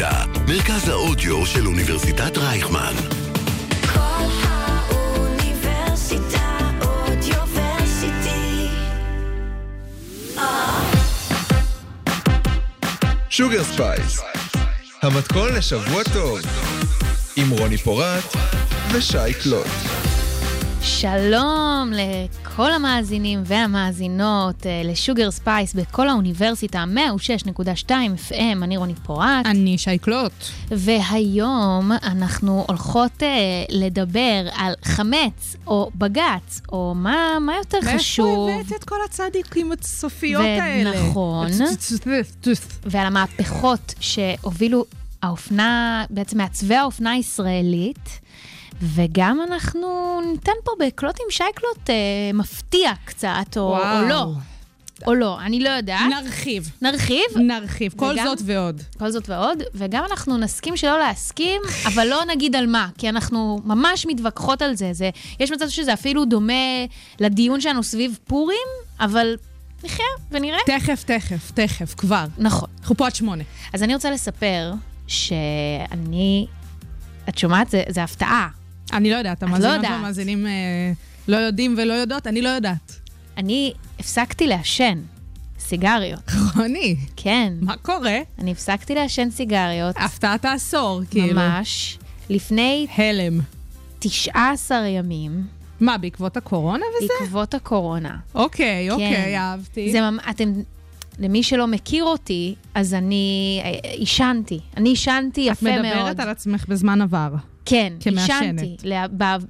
האוניברסיטה, מרכז האודיו של אוניברסיטת רייכמן. קול האוניברסיטה Audioversity. שוגר ספייס, המתכון לשבוע טוב, עם רוני פורט ושי קלוט. שלום לכל המאזינים והמאזינות אה, לשוגר ספייס בקול האוניברסיטה, 106.2 FM, אני רוני פורט. אני שייקלוט. והיום אנחנו הולכות אה, לדבר על חמץ או בג"ץ, או מה, מה יותר חשוב. מאיפה הבאת את כל הצדיקים הסופיות ו- האלה? נכון. ועל המהפכות שהובילו האופנה, בעצם מעצבי האופנה הישראלית. וגם אנחנו ניתן פה בקלוט עם שייקלוט אה, מפתיע קצת, או, או. לא. או לא, אני לא יודעת. נרחיב. נרחיב, נרחיב. כל וגם- זאת ועוד. כל זאת ועוד, וגם אנחנו נסכים שלא להסכים, אבל לא נגיד על מה, כי אנחנו ממש מתווכחות על זה. זה יש מצב שזה אפילו דומה לדיון שלנו סביב פורים, אבל נחיה ונראה. תכף, תכף, תכף, כבר. נכון. אנחנו פה עד שמונה. אז אני רוצה לספר שאני... את שומעת? זה, זה הפתעה. אני לא יודעת, לא המאזינות. והמאזינים אה, לא יודעים ולא יודעות, אני לא יודעת. אני הפסקתי לעשן סיגריות. רוני, כן. מה קורה? אני הפסקתי לעשן סיגריות, הפתעת העשור, כאילו. ממש, לפני הלם. 19 ימים, מה, בעקבות הקורונה וזה? בעקבות הקורונה. אוקיי, אוקיי, כן. אהבתי. זה ממ... אתם... למי שלא מכיר אותי, אז אני אה, עישנתי. אני עישנתי יפה מאוד. את מדברת על עצמך בזמן עבר. כן, כמעשנת. עישנתי.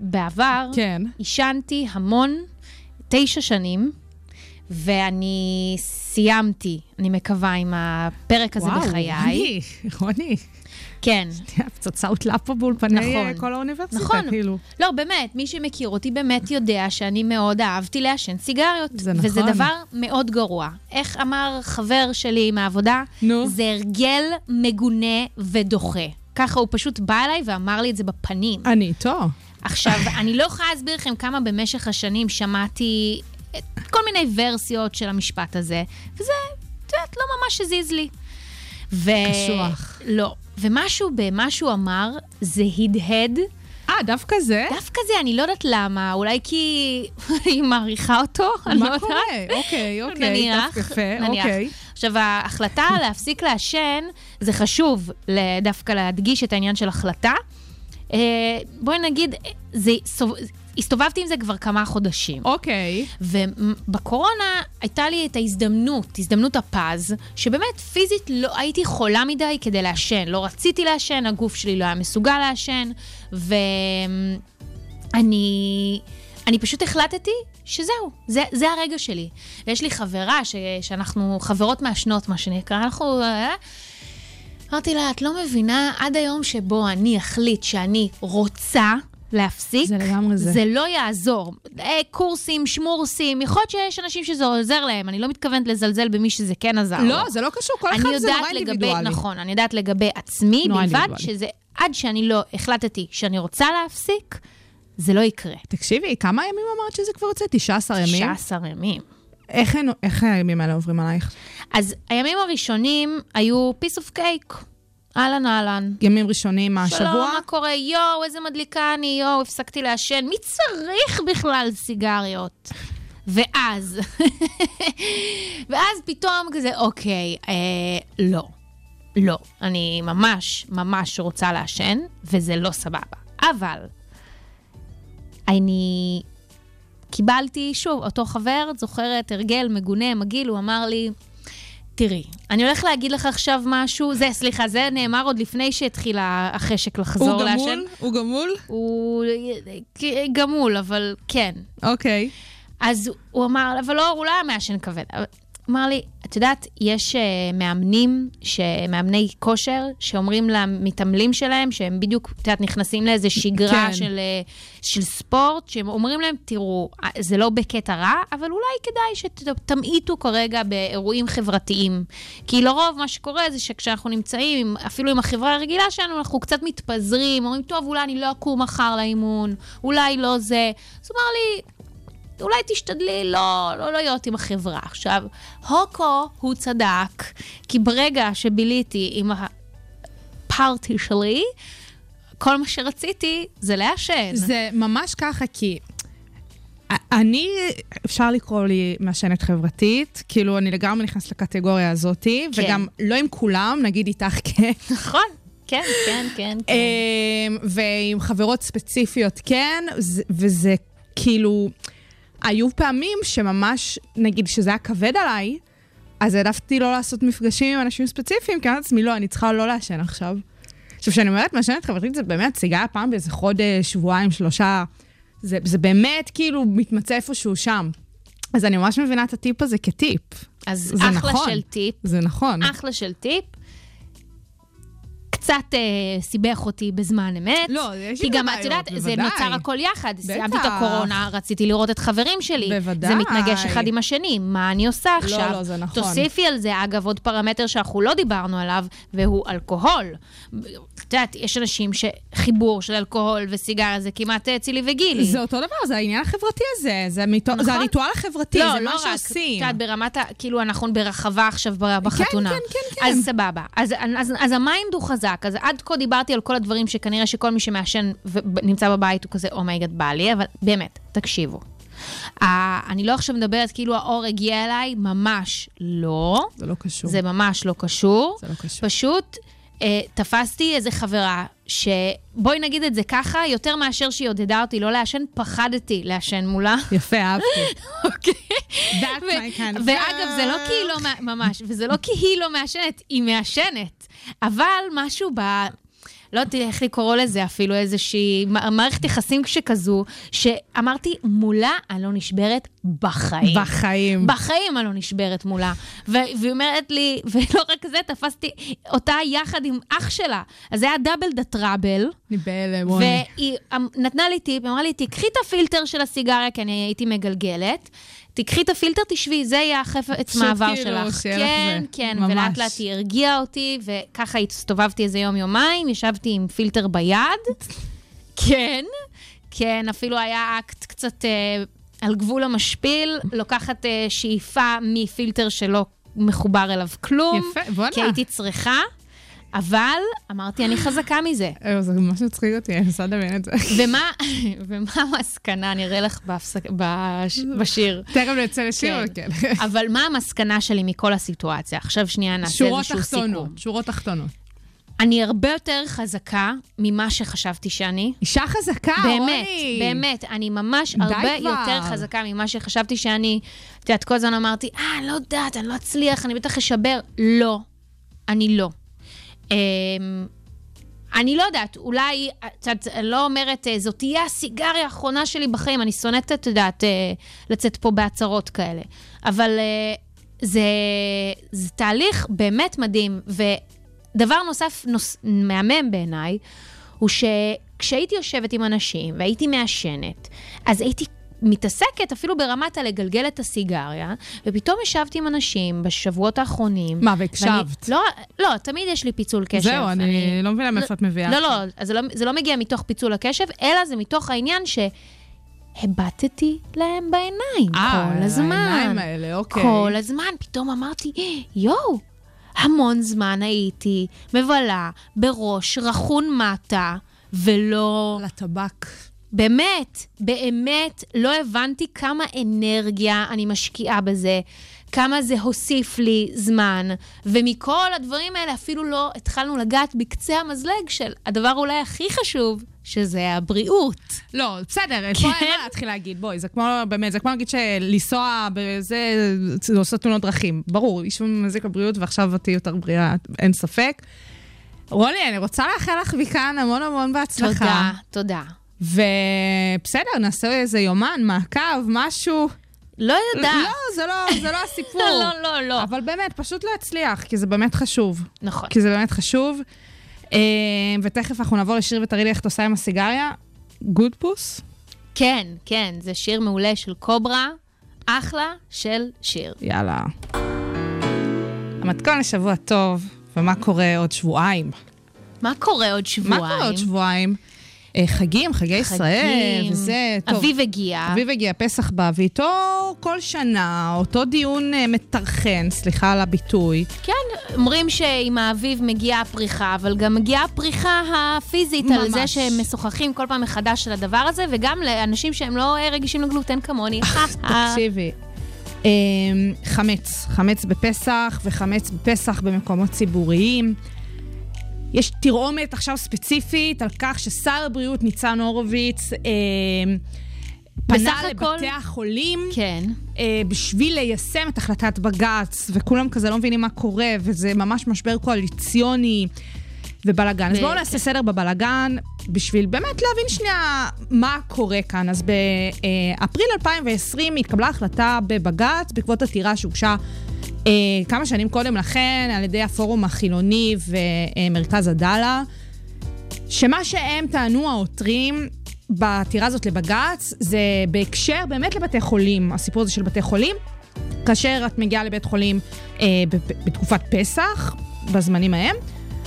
בעבר כן. עישנתי המון, תשע שנים, ואני סיימתי, אני מקווה, עם הפרק הזה בחיי. רוני, רוני. כן. פצצה הוטלה פה באולפני נכון. כל האוניברסיטה, נכון. כאילו. לא, באמת, מי שמכיר אותי באמת יודע שאני מאוד אהבתי לעשן סיגריות. זה וזה נכון. דבר מאוד גרוע. איך אמר חבר שלי מהעבודה? נו. זה הרגל מגונה ודוחה. ככה הוא פשוט בא אליי ואמר לי את זה בפנים. אני איתו. עכשיו, אני לא יכולה להסביר לכם כמה במשך השנים שמעתי את כל מיני ורסיות של המשפט הזה, וזה, את יודעת, לא ממש הזיז לי. ו... קשוח. לא. ומשהו במה שהוא אמר, זה הדהד. אה, דווקא זה? דווקא זה, אני לא יודעת למה, אולי כי אני מעריכה אותו, אני לא מה יודעת. קורה? אוקיי, אוקיי, נניח, דווקא יפה. אוקיי. עכשיו, ההחלטה להפסיק לעשן, זה חשוב דווקא להדגיש את העניין של החלטה. אה, בואי נגיד, זה, הסתובבתי עם זה כבר כמה חודשים. אוקיי. ובקורונה הייתה לי את ההזדמנות, הזדמנות הפז, שבאמת פיזית לא הייתי חולה מדי כדי לעשן. לא רציתי לעשן, הגוף שלי לא היה מסוגל לעשן, ואני... אני פשוט החלטתי שזהו, זה, זה הרגע שלי. ויש לי חברה ש, שאנחנו חברות מעשנות, מה שנקרא, אנחנו... אה, אמרתי לה, את לא מבינה, עד היום שבו אני אחליט שאני רוצה להפסיק, זה לגמרי זה. זה לא יעזור. אה, קורסים, שמורסים, יכול להיות שיש אנשים שזה עוזר להם, אני לא מתכוונת לזלזל במי שזה כן עזר לו. לא, זה לא קשור, כל אחד זה נורא אינדיבידואלי. נכון, אני יודעת לגבי עצמי בלבד. שזה עד שאני לא החלטתי שאני רוצה להפסיק, זה לא יקרה. תקשיבי, כמה ימים אמרת שזה כבר יוצא? 19 ימים? 19 ימים. איך איך הימים האלה עוברים עלייך? אז הימים הראשונים היו piece of cake. אהלן אהלן. ימים ראשונים שלום, מהשבוע? מה קורה? יואו, איזה מדליקה אני, יואו, הפסקתי לעשן. מי צריך בכלל סיגריות? ואז, ואז פתאום כזה, אוקיי, אה, לא, לא. אני ממש ממש רוצה לעשן, וזה לא סבבה. אבל, אני קיבלתי, שוב, אותו חבר, את זוכרת, הרגל, מגונה, מגעיל, הוא אמר לי, תראי, אני הולך להגיד לך עכשיו משהו, זה, סליחה, זה נאמר עוד לפני שהתחיל החשק לחזור הוא לעשן. הוא גמול? הוא גמול, אבל כן. אוקיי. אז הוא אמר, אבל לא, הוא לא היה מעשן כבד. אמר לי, את יודעת, יש uh, מאמנים, ש... מאמני כושר, שאומרים למתעמלים שלהם, שהם בדיוק, את יודעת, נכנסים לאיזה שגרה כן. של, אה, של ספורט, שהם אומרים להם, תראו, אה, זה לא בקטע רע, אבל אולי כדאי שתמעיטו כרגע באירועים חברתיים. כי לרוב מה שקורה זה שכשאנחנו נמצאים, אפילו עם החברה הרגילה שלנו, אנחנו קצת מתפזרים, אומרים, טוב, אולי אני לא אקום מחר לאימון, אולי לא זה. אז הוא אמר לי, אולי תשתדלי לא, לא להיות עם החברה. עכשיו, הוקו, הוא צדק, כי ברגע שביליתי עם הפארטי שלי, כל מה שרציתי זה לעשן. זה ממש ככה, כי אני, אפשר לקרוא לי מעשנת חברתית, כאילו, אני לגמרי נכנסת לקטגוריה הזאתי, כן. וגם לא עם כולם, נגיד איתך כן. נכון, כן, כן, כן, כן. אמ, ועם חברות ספציפיות כן, זה- וזה כאילו, היו פעמים שממש, נגיד, שזה היה כבד עליי, אז העדפתי לא לעשות מפגשים עם אנשים ספציפיים, כי אמרתי לעצמי, לא, אני צריכה לא לעשן עכשיו. עכשיו, כשאני אומרת מעשנת חברתית, זה באמת סיגריה פעם באיזה חודש, שבועיים, שלושה. זה, זה באמת כאילו מתמצא איפשהו שם. אז אני ממש מבינה את הטיפ הזה כטיפ. אז זה אחלה נכון. של טיפ. זה נכון. אחלה של טיפ. קצת אה, סיבך אותי בזמן אמת. לא, יש כי עם גם, זה את יודעת, בעיות, זה בוודאי. נוצר הכל יחד. סיימתי את בטח. הקורונה, רציתי לראות את חברים שלי. בוודאי. זה מתנגש אחד עם השני, מה אני עושה עכשיו? לא, זה נכון. תוסיפי על זה, אגב, עוד פרמטר שאנחנו לא דיברנו עליו, והוא אלכוהול. את יודעת, יש אנשים שחיבור של אלכוהול וסיגריה זה כמעט אה, צילי וגילי. זה אותו דבר, זה העניין החברתי הזה, זה, מיתו, נכון. זה הריטואל החברתי, לא, זה לא מה רק, שעושים. את יודעת, ברמת ה... כאילו, אנחנו ברחבה עכשיו ב- בחתונה. כן, כן, כן. אז סבבה. אז, אז, אז ה mind הוא חזק. אז עד כה דיברתי על כל הדברים שכנראה שכל מי שמעשן ונמצא בבית הוא כזה, oh my god, בא לי, אבל באמת, תקשיבו. Uh, אני לא עכשיו מדברת כאילו האור הגיע אליי, ממש לא. זה לא קשור. זה ממש לא קשור. זה לא קשור. פשוט אה, תפסתי איזה חברה, שבואי נגיד את זה ככה, יותר מאשר שהיא עודדה אותי לא לעשן, פחדתי לעשן מולה. יפה, אהבתי. אוקיי. That's my kind of ואגב, זה לא כי היא לא, ממש, וזה לא כי היא לא מעשנת, היא מעשנת. אבל משהו ב... לא יודעת איך לקרוא לזה, אפילו איזושהי מערכת יחסים שכזו, שאמרתי, מולה אני לא נשברת בחיים. בחיים. בחיים אני לא נשברת מולה. והיא אומרת לי, ולא רק זה, תפסתי אותה יחד עם אח שלה. אז זה היה double the trouble. אני בהלם, רוני. והיא אמ- נתנה לי טיפ, אמרה לי, תקחי את הפילטר של הסיגריה, כי אני הייתי מגלגלת. תקחי את הפילטר, תשבי, זה יהיה החפץ פשוט מעבר כאילו, שלך. שיהיה לך כן, זה. כן, ממש. ולאט לאט היא הרגיעה אותי, וככה הסתובבתי איזה יום-יומיים, ישבתי עם פילטר ביד. כן, כן, אפילו היה אקט קצת אה, על גבול המשפיל, לוקחת אה, שאיפה מפילטר שלא מחובר אליו כלום. יפה, בואנה. כי הייתי צריכה, אבל אמרתי, אני חזקה מזה. אה, זה ממש מצחיק אותי, אני מנסה לדמיין את זה. ומה, המסקנה, אני אראה לך בשיר. תכף נצא לשיר, כן. כן. אבל מה המסקנה שלי מכל הסיטואציה? עכשיו שנייה נעשה איזשהו סיכום. שורות תחתונות. אני הרבה יותר חזקה ממה שחשבתי שאני. אישה חזקה, באמת, רוני. באמת, אני ממש הרבה כבר. יותר חזקה ממה שחשבתי שאני, את יודעת, כל הזמן אמרתי, אה, לא יודעת, אני לא אצליח, אני בטח אשבר. לא, אני לא. אמ, אני לא יודעת, אולי, את לא אומרת, אה, זאת תהיה הסיגריה האחרונה שלי בחיים, אני שונאת, את יודעת, אה, לצאת פה בהצהרות כאלה. אבל אה, זה, זה תהליך באמת מדהים, ודבר נוסף, נוס, מהמם בעיניי, הוא שכשהייתי יושבת עם אנשים והייתי מעשנת, אז הייתי מתעסקת אפילו ברמת הלגלגל את הסיגריה, ופתאום ישבתי עם אנשים בשבועות האחרונים. מה, והקשבת? לא, לא, תמיד יש לי פיצול קשב. זהו, אני לא מבינה מאיפה את מביאה. לא, לא, זה לא, זה לא מגיע מתוך פיצול הקשב, אלא זה מתוך העניין שהבטתי להם בעיניים אה, כל הזמן. העיניים האלה, אוקיי. כל הזמן, פתאום אמרתי, יואו, המון זמן הייתי מבלה בראש רכון מטה, ולא... לטבק. באמת, באמת לא הבנתי כמה אנרגיה אני משקיעה בזה, כמה זה הוסיף לי זמן, ומכל הדברים האלה אפילו לא התחלנו לגעת בקצה המזלג של הדבר אולי הכי חשוב, שזה הבריאות. לא, בסדר, פה אין כן. מה להתחיל להגיד, בואי, זה כמו, באמת, זה כמו להגיד שלנסוע בזה, זה עושה תאונות דרכים. ברור, עישון מזיק לבריאות, ועכשיו תהיי יותר בריאה, אין ספק. רוני, אני רוצה לאחל לך מכאן המון המון בהצלחה. תודה, תודה. ובסדר, נעשה איזה יומן, מעקב, משהו. לא יודעת. לא, זה לא, זה לא הסיפור. לא, לא, לא. אבל באמת, פשוט להצליח, כי זה באמת חשוב. נכון. כי זה באמת חשוב. אה, ותכף אנחנו נעבור לשיר ותראי לי איך את עושה עם הסיגריה. גוד פוס? כן, כן, זה שיר מעולה של קוברה, אחלה של שיר. יאללה. המתכון לשבוע טוב, ומה קורה עוד שבועיים? מה קורה עוד מה שבועיים? קורה עוד שבועיים? אה, חגים, חגי ישראל, חגים. וזה, טוב. אביב הגיע. אביב הגיע, פסח בא, ואיתו כל שנה, אותו דיון אה, מטרחן, סליחה על הביטוי. כן, אומרים שעם האביב מגיעה הפריחה, אבל גם מגיעה הפריחה הפיזית על זה ממש. שהם משוחחים כל פעם מחדש על הדבר הזה, וגם לאנשים שהם לא אה, רגישים לגלוטן כמוני. תקשיבי, חמץ, חמץ בפסח וחמץ בפסח במקומות ציבוריים. יש תרעומת עכשיו ספציפית על כך ששר הבריאות ניצן הורוביץ אה, פנה הכל- לבתי החולים כן. אה, בשביל ליישם את החלטת בג"ץ, וכולם כזה לא מבינים מה קורה, וזה ממש משבר קואליציוני ובלאגן. אז ב- בואו נעשה סדר בבלאגן, בשביל באמת להבין שנייה מה קורה כאן. אז באפריל 2020 התקבלה החלטה בבג"ץ בעקבות עתירה שהוגשה כמה שנים קודם לכן על ידי הפורום החילוני ומרכז עדאלה. שמה שהם טענו העותרים בעתירה הזאת לבג"ץ, זה בהקשר באמת לבתי חולים, הסיפור הזה של בתי חולים. כאשר את מגיעה לבית חולים אה, בתקופת פסח, בזמנים ההם,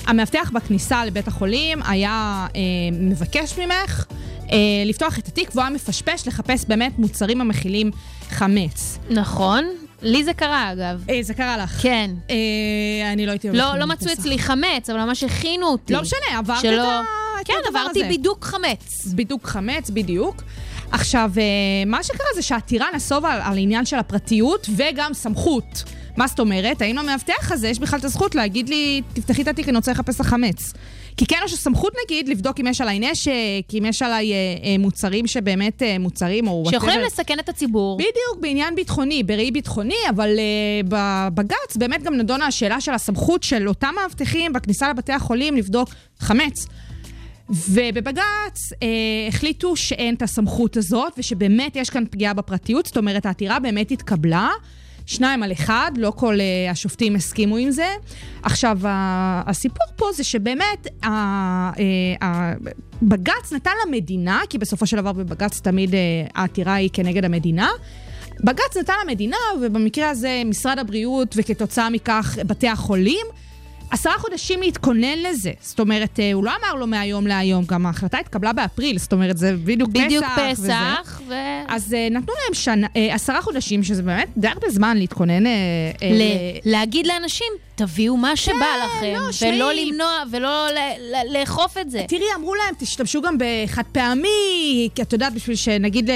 המאבטח בכניסה לבית החולים היה אה, מבקש ממך אה, לפתוח את התיק והוא היה מפשפש לחפש באמת מוצרים המכילים חמץ. נכון. לי זה קרה, אגב. אה, זה קרה לך. כן. אה, אני לא הייתי לא, לא מצאו. אצלי חמץ, אבל ממש הכינו אותי. לא משנה, עברת שלא... את כן, הדבר עברתי הזה. בידוק חמץ. בידוק חמץ, בדיוק. עכשיו, אה, מה שקרה זה שהעתירה נסובה על, על עניין של הפרטיות וגם סמכות. מה זאת אומרת? האם למאבטח הזה יש בכלל את הזכות להגיד לי, תפתחי את התיק, אני רוצה לחפש לך חמץ. כי כן יש סמכות נגיד לבדוק אם יש עליי נשק, אם יש עליי אה, אה, מוצרים שבאמת אה, מוצרים או... שיכולים whatever. לסכן את הציבור. בדיוק, בעניין ביטחוני, בראי ביטחוני, אבל uh, בבג"ץ באמת גם נדונה השאלה של הסמכות של אותם מאבטחים בכניסה לבתי החולים לבדוק חמץ. ובבג"ץ אה, החליטו שאין את הסמכות הזאת, ושבאמת יש כאן פגיעה בפרטיות, זאת אומרת, העתירה באמת התקבלה. שניים על אחד, לא כל אה, השופטים הסכימו עם זה. עכשיו, הסיפור פה זה שבאמת אה, ה- בג"ץ נתן למדינה, כי בסופו של דבר בבג"ץ תמיד אה, העתירה היא כנגד המדינה, בג"ץ נתן למדינה, ובמקרה הזה משרד הבריאות, וכתוצאה מכך בתי החולים, עשרה חודשים להתכונן לזה. זאת אומרת, אה, הוא לא אמר לו מהיום להיום, גם ההחלטה התקבלה באפריל, זאת אומרת, זה בדיוק, בדיוק פסח. פסח, ו... אז uh, נתנו להם שנה, uh, עשרה חודשים, שזה באמת די הרבה זמן להתכונן. ל- להגיד לאנשים, תביאו מה שבא לכם, לא, ולא שמעי. למנוע, ולא ל- ל- לאכוף את זה. תראי, אמרו להם, תשתמשו גם בחד פעמי, כי את יודעת, בשביל שנגיד אה,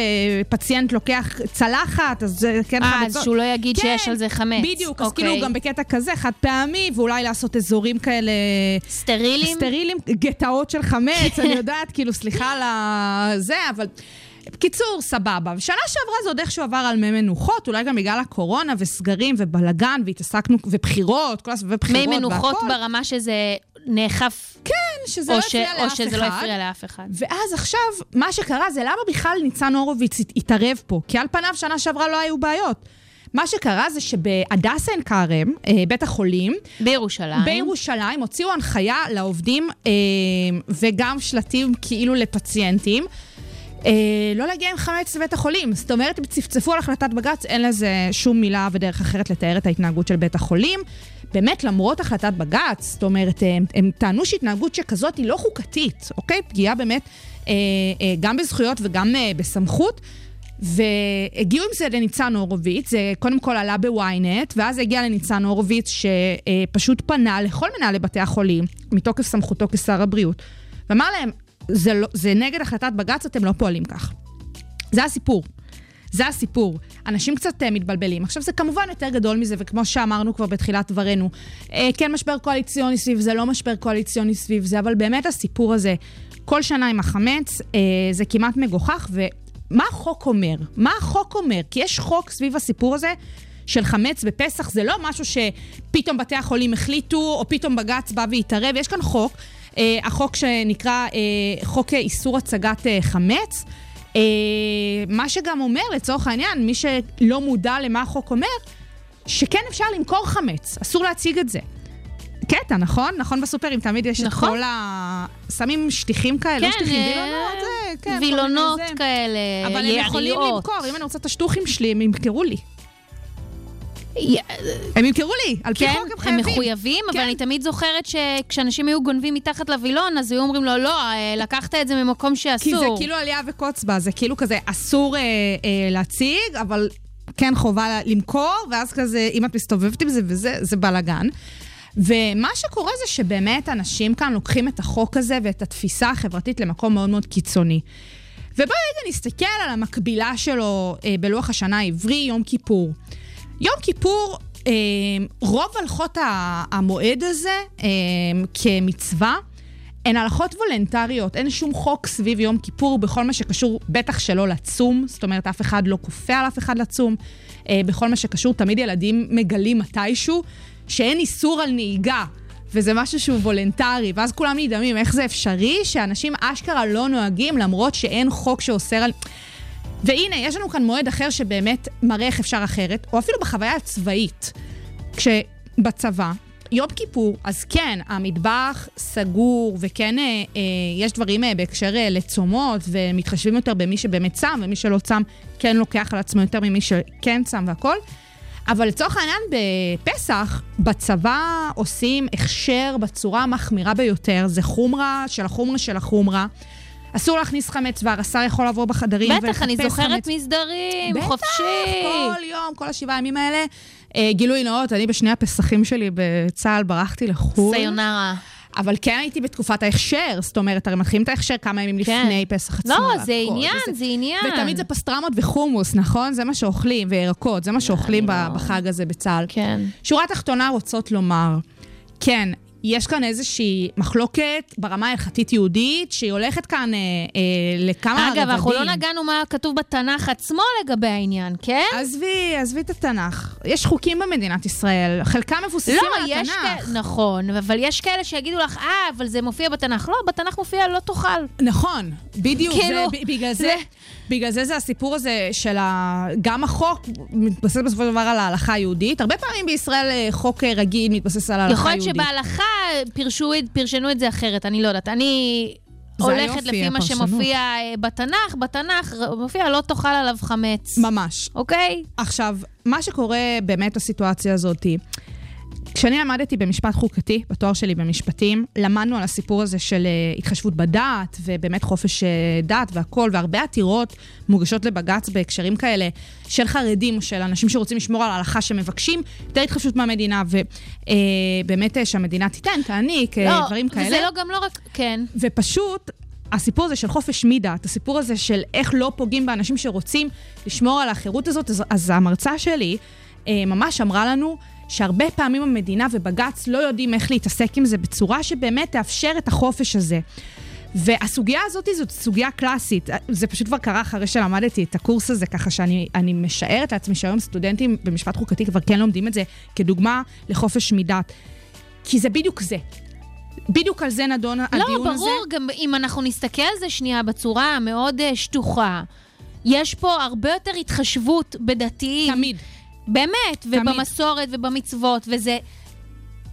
פציינט לוקח צלחת, אז זה כן אה, חמץ. אז שהוא לא יגיד כן, שיש על זה חמץ. בדיוק, אז אוקיי. כאילו גם בקטע כזה, חד פעמי, ואולי לעשות אזורים כאלה... סטרילים? סטרילים, גטאות של חמץ, אני יודעת, כאילו, סליחה על ה... זה, אבל... בקיצור, סבבה. ושנה שעברה זה עוד איכשהו עבר על מי מנוחות, אולי גם בגלל הקורונה וסגרים ובלאגן, והתעסקנו, ובחירות, כל הסבבי בחירות מי והכל. מנוחות ברמה שזה נאכף, כן, שזה או לא הפריע או לאף שזה לא אחד. הפריע לאף אחד. ואז עכשיו, מה שקרה זה למה בכלל ניצן הורוביץ הת- התערב פה? כי על פניו שנה שעברה לא היו בעיות. מה שקרה זה שבהדסה עין כרם, אה, בית החולים, בירושלים. בירושלים הוציאו הנחיה לעובדים אה, וגם שלטים כאילו לפציינטים. אה, לא להגיע עם חמץ לבית החולים. זאת אומרת, הם צפצפו על החלטת בג"ץ, אין לזה שום מילה ודרך אחרת לתאר את ההתנהגות של בית החולים. באמת, למרות החלטת בג"ץ, זאת אומרת, הם, הם טענו שהתנהגות שכזאת היא לא חוקתית, אוקיי? פגיעה באמת אה, אה, גם בזכויות וגם אה, בסמכות. והגיעו עם זה לניצן הורוביץ, זה קודם כל עלה בוויינט, ואז הגיע לניצן הורוביץ שפשוט פנה לכל מנהלי בתי החולים, מתוקף סמכותו כשר הבריאות, ואמר להם, זה, לא, זה נגד החלטת בג"ץ, אתם לא פועלים כך. זה הסיפור. זה הסיפור. אנשים קצת uh, מתבלבלים. עכשיו, זה כמובן יותר גדול מזה, וכמו שאמרנו כבר בתחילת דברינו, uh, כן משבר קואליציוני סביב זה, לא משבר קואליציוני סביב זה, אבל באמת הסיפור הזה, כל שנה עם החמץ, uh, זה כמעט מגוחך, ומה החוק אומר? מה החוק אומר? כי יש חוק סביב הסיפור הזה. של חמץ בפסח, זה לא משהו שפתאום בתי החולים החליטו, או פתאום בג"ץ בא והתערב, יש כאן חוק, אה, החוק שנקרא אה, חוק איסור הצגת אה, חמץ. אה, מה שגם אומר, לצורך העניין, מי שלא מודע למה החוק אומר, שכן אפשר למכור חמץ, אסור להציג את זה. קטע, נכון? נכון בסופרים, תמיד יש נכון. את כל ה... שמים שטיחים כאלה, לא שטיחים, אה, וילונות, זה, כן. וילונות. כאלה, אבל הם. יכולים למכור, אם אני רוצה את השטוחים שלי, הם ימכרו לי. הם ימכרו לי, על פי כן, חוק הם הם חייבים. מחויבים, אבל כן. אני תמיד זוכרת שכשאנשים היו גונבים מתחת לווילון, אז היו אומרים לו, לא, אה, לקחת את זה ממקום שאסור. כי זה כאילו עלייה וקוץ בה, זה כאילו כזה אסור אה, אה, להציג, אבל כן חובה למכור, ואז כזה, אם את מסתובבת עם זה וזה, זה בלאגן. ומה שקורה זה שבאמת אנשים כאן לוקחים את החוק הזה ואת התפיסה החברתית למקום מאוד מאוד קיצוני. ובואי רגע נסתכל על המקבילה שלו אה, בלוח השנה העברי, יום כיפור. יום כיפור, אה, רוב הלכות המועד הזה אה, כמצווה, הן הלכות וולנטריות, אין שום חוק סביב יום כיפור בכל מה שקשור, בטח שלא לצום, זאת אומרת, אף אחד לא כופה על אף אחד לצום. אה, בכל מה שקשור, תמיד ילדים מגלים מתישהו שאין איסור על נהיגה. וזה משהו שהוא וולנטרי, ואז כולם נדהמים איך זה אפשרי שאנשים אשכרה לא נוהגים למרות שאין חוק שאוסר על... והנה, יש לנו כאן מועד אחר שבאמת מראה איך אפשר אחרת, או אפילו בחוויה הצבאית. כשבצבא, יום כיפור, אז כן, המטבח סגור, וכן אה, אה, יש דברים אה, בהקשר אה, לצומות, ומתחשבים יותר במי שבאמת צם, ומי שלא צם כן לוקח על עצמו יותר ממי שכן צם והכל. אבל לצורך העניין, בפסח, בצבא עושים הכשר בצורה המחמירה ביותר, זה חומרה של החומרה של החומרה. אסור להכניס חמץ כבר, השר יכול לבוא בחדרים בטח, אני ולחפש זוכרת חמץ. מסדרים, בטח, חופשי. כל יום, כל השבעה ימים האלה. אה, גילוי נאות, אני בשני הפסחים שלי בצה"ל ברחתי לחו"ל. סיונרה. אבל כן הייתי בתקופת ההכשר, זאת אומרת, הרי מתחילים את ההכשר כמה ימים כן. לפני פסח עצמו. לא, והכל, זה עניין, וזה- זה עניין. ותמיד זה פסטרמות וחומוס, נכון? זה מה שאוכלים, וירקות, זה מה שאוכלים אני ב- לא- בחג הזה בצה"ל. כן. שורה תחתונה רוצות לומר, כן, יש כאן איזושהי מחלוקת ברמה ההלכתית יהודית, שהיא הולכת כאן אה, אה, לכמה רבדים. אגב, אנחנו לא נגענו מה כתוב בתנ"ך עצמו לגבי העניין, כן? עזבי, עזבי את התנ"ך. יש חוקים במדינת ישראל, חלקם מבוססים לא, על יש התנ"ך. כאלה, נכון, אבל יש כאלה שיגידו לך, אה, אבל זה מופיע בתנ"ך. לא, בתנ"ך מופיע לא תאכל. נכון, בדיוק. כאילו, זה, בגלל זה, זה- בגלל זה זה הסיפור הזה של ה... גם החוק מתבסס בסופו של דבר על ההלכה היהודית. הרבה פעמים בישראל אה, חוק אה, רגיל מתבסס על ההלכה יכול היהודית. להיות שבהלכה פירשו את- פרשנו את זה אחרת, אני לא יודעת. אני הולכת לפי מה. שמופיע אה, בתנ"ך, בתנ"ך מופיע לא תאכל עליו חמץ. ממש. אוקיי? עכשיו, מה שקורה באמת בסיטואציה הזאת, כשאני למדתי במשפט חוקתי, בתואר שלי במשפטים, למדנו על הסיפור הזה של אה, התחשבות בדת, ובאמת חופש אה, דת והכול, והרבה עתירות מוגשות לבג"ץ בהקשרים כאלה של חרדים של אנשים שרוצים לשמור על ההלכה שמבקשים יותר התחשבות מהמדינה, ובאמת אה, שהמדינה תיתן, תעניק, לא, דברים כאלה. וזה לא, גם לא רק, כן. ופשוט, הסיפור הזה של חופש מדת, הסיפור הזה של איך לא פוגעים באנשים שרוצים לשמור על החירות הזאת, אז, אז המרצה שלי אה, ממש אמרה לנו שהרבה פעמים המדינה ובג"ץ לא יודעים איך להתעסק עם זה בצורה שבאמת תאפשר את החופש הזה. והסוגיה הזאת זאת סוגיה קלאסית. זה פשוט כבר קרה אחרי שלמדתי את הקורס הזה, ככה שאני אני משערת לעצמי שהיום סטודנטים במשפט חוקתי כבר כן לומדים את זה כדוגמה לחופש מדת. כי זה בדיוק זה. בדיוק על זה נדון לא, הדיון הזה. ברור, גם אם אנחנו נסתכל על זה שנייה בצורה המאוד אה, שטוחה, יש פה הרבה יותר התחשבות בדתיים. תמיד. באמת, תמיד. ובמסורת ובמצוות, וזה...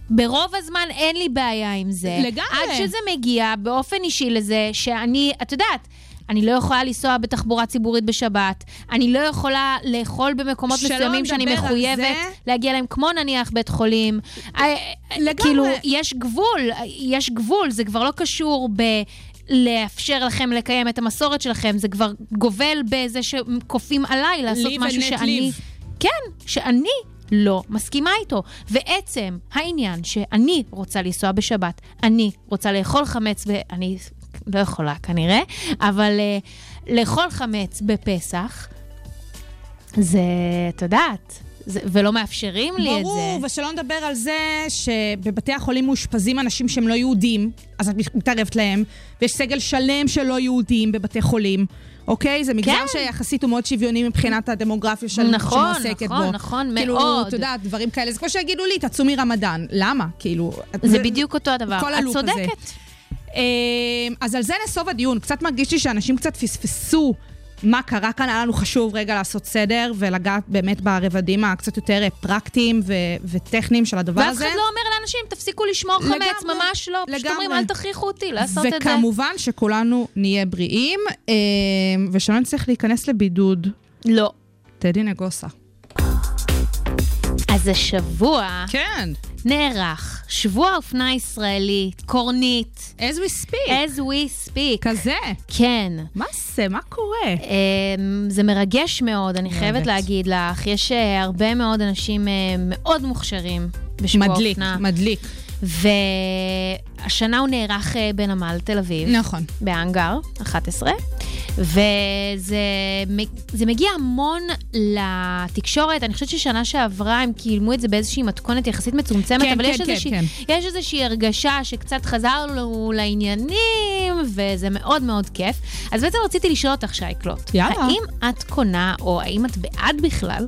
ברוב הזמן אין לי בעיה עם זה. לגמרי. עד שזה מגיע באופן אישי לזה שאני, את יודעת, אני לא יכולה לנסוע בתחבורה ציבורית בשבת, אני לא יכולה לאכול במקומות מסוימים שאני מחויבת. להגיע להם, כמו נניח בית חולים. אה, לגמרי. כאילו, יש גבול, יש גבול, זה כבר לא קשור ב... לאפשר לכם לקיים את המסורת שלכם, זה כבר גובל בזה שכופים עליי לעשות משהו שאני... live. כן, שאני לא מסכימה איתו. ועצם העניין שאני רוצה לנסוע בשבת, אני רוצה לאכול חמץ, ואני לא יכולה כנראה, אבל uh, לאכול חמץ בפסח, זה, את יודעת, זה, ולא מאפשרים לי את זה. ברור, ושלא נדבר על זה שבבתי החולים מאושפזים אנשים שהם לא יהודים, אז את מתערבת להם, ויש סגל שלם של לא יהודים בבתי חולים. אוקיי? זה מגזר כן. שיחסית הוא מאוד שוויוני מבחינת הדמוגרפיה של נכון, שמועסקת נכון, בו. נכון, כאילו, מאוד. את יודעת, דברים כאלה. זה כמו שיגידו לי, תצומי רמדאן. למה? כאילו... זה בדיוק אותו הדבר. כל את הלופ הזה. צודקת. אה, אז על זה נסוב הדיון. קצת מרגיש לי שאנשים קצת פספסו מה קרה כאן. היה לנו חשוב רגע לעשות סדר ולגעת באמת ברבדים הקצת יותר אה, פרקטיים ו- וטכניים של הדבר ואף הזה. אחד לא אומר לאנשים, תפסיקו לשמור חמץ, לגמרי, ממש לא. פשוט לגמרי. אומרים, אל תכריחו אותי לעשות את זה. וכמובן שכולנו נהיה בריאים, אה, ושלא נצטרך להיכנס לבידוד. לא. טדי נגוסה. אז השבוע כן. נערך שבוע אופנה ישראלי, קורנית, as we speak. as we speak. כזה. כן. מה זה? מה קורה? אמ, זה מרגש מאוד, אני אוהבת. חייבת להגיד לך. יש אה, הרבה מאוד אנשים אה, מאוד מוכשרים בשבוע מדליק, אופנה. מדליק. והשנה הוא נערך אה, בנמל תל אביב. נכון. בהאנגר 11, וזה מגיע המון לתקשורת. אני חושבת ששנה שעברה הם קיימו את זה באיזושהי מתכונת יחסית מצומצמת, כן, אבל כן, יש, כן, איזושהי, כן. יש איזושהי הרגשה שקצת חזרנו לעניינים, וזה מאוד מאוד כיף. אז בעצם רציתי לשאול אותך, שייקלוט, יאללה. האם את קונה, או האם את בעד בכלל,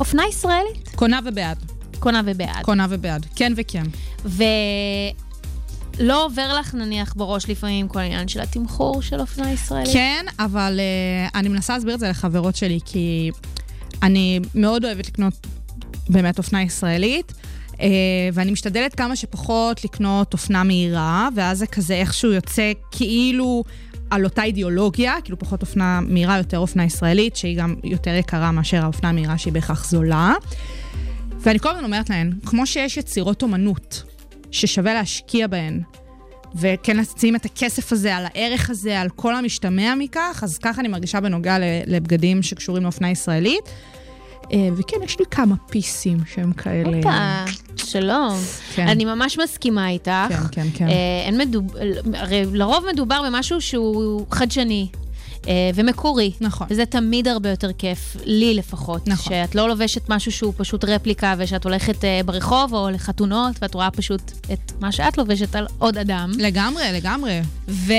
אופנה ישראלית? קונה ובעד. קונה ובעד. קונה ובעד. כן וכן. ולא עובר לך נניח בראש לפעמים כל העניין של התמחור של אופנה ישראלית? כן, אבל uh, אני מנסה להסביר את זה לחברות שלי, כי אני מאוד אוהבת לקנות באמת אופנה ישראלית, uh, ואני משתדלת כמה שפחות לקנות אופנה מהירה, ואז זה כזה איכשהו יוצא כאילו על אותה אידיאולוגיה, כאילו פחות אופנה מהירה, יותר אופנה ישראלית, שהיא גם יותר יקרה מאשר האופנה המהירה שהיא בהכרח זולה. ואני כל הזמן אומרת להן, כמו שיש יצירות אומנות ששווה להשקיע בהן, וכן לשים את הכסף הזה על הערך הזה, על כל המשתמע מכך, אז ככה אני מרגישה בנוגע לבגדים שקשורים לאופנה ישראלית. אה, וכן, יש לי כמה פיסים שהם כאלה... הופה, שלום. כן. אני ממש מסכימה איתך. כן, כן, כן. אה, אין מדוב... הרי לרוב מדובר במשהו שהוא חדשני. אה, ומקורי. נכון. וזה תמיד הרבה יותר כיף, לי לפחות. נכון. שאת לא לובשת משהו שהוא פשוט רפליקה, ושאת הולכת אה, ברחוב או לחתונות, ואת רואה פשוט את מה שאת לובשת על עוד אדם. לגמרי, לגמרי. ו...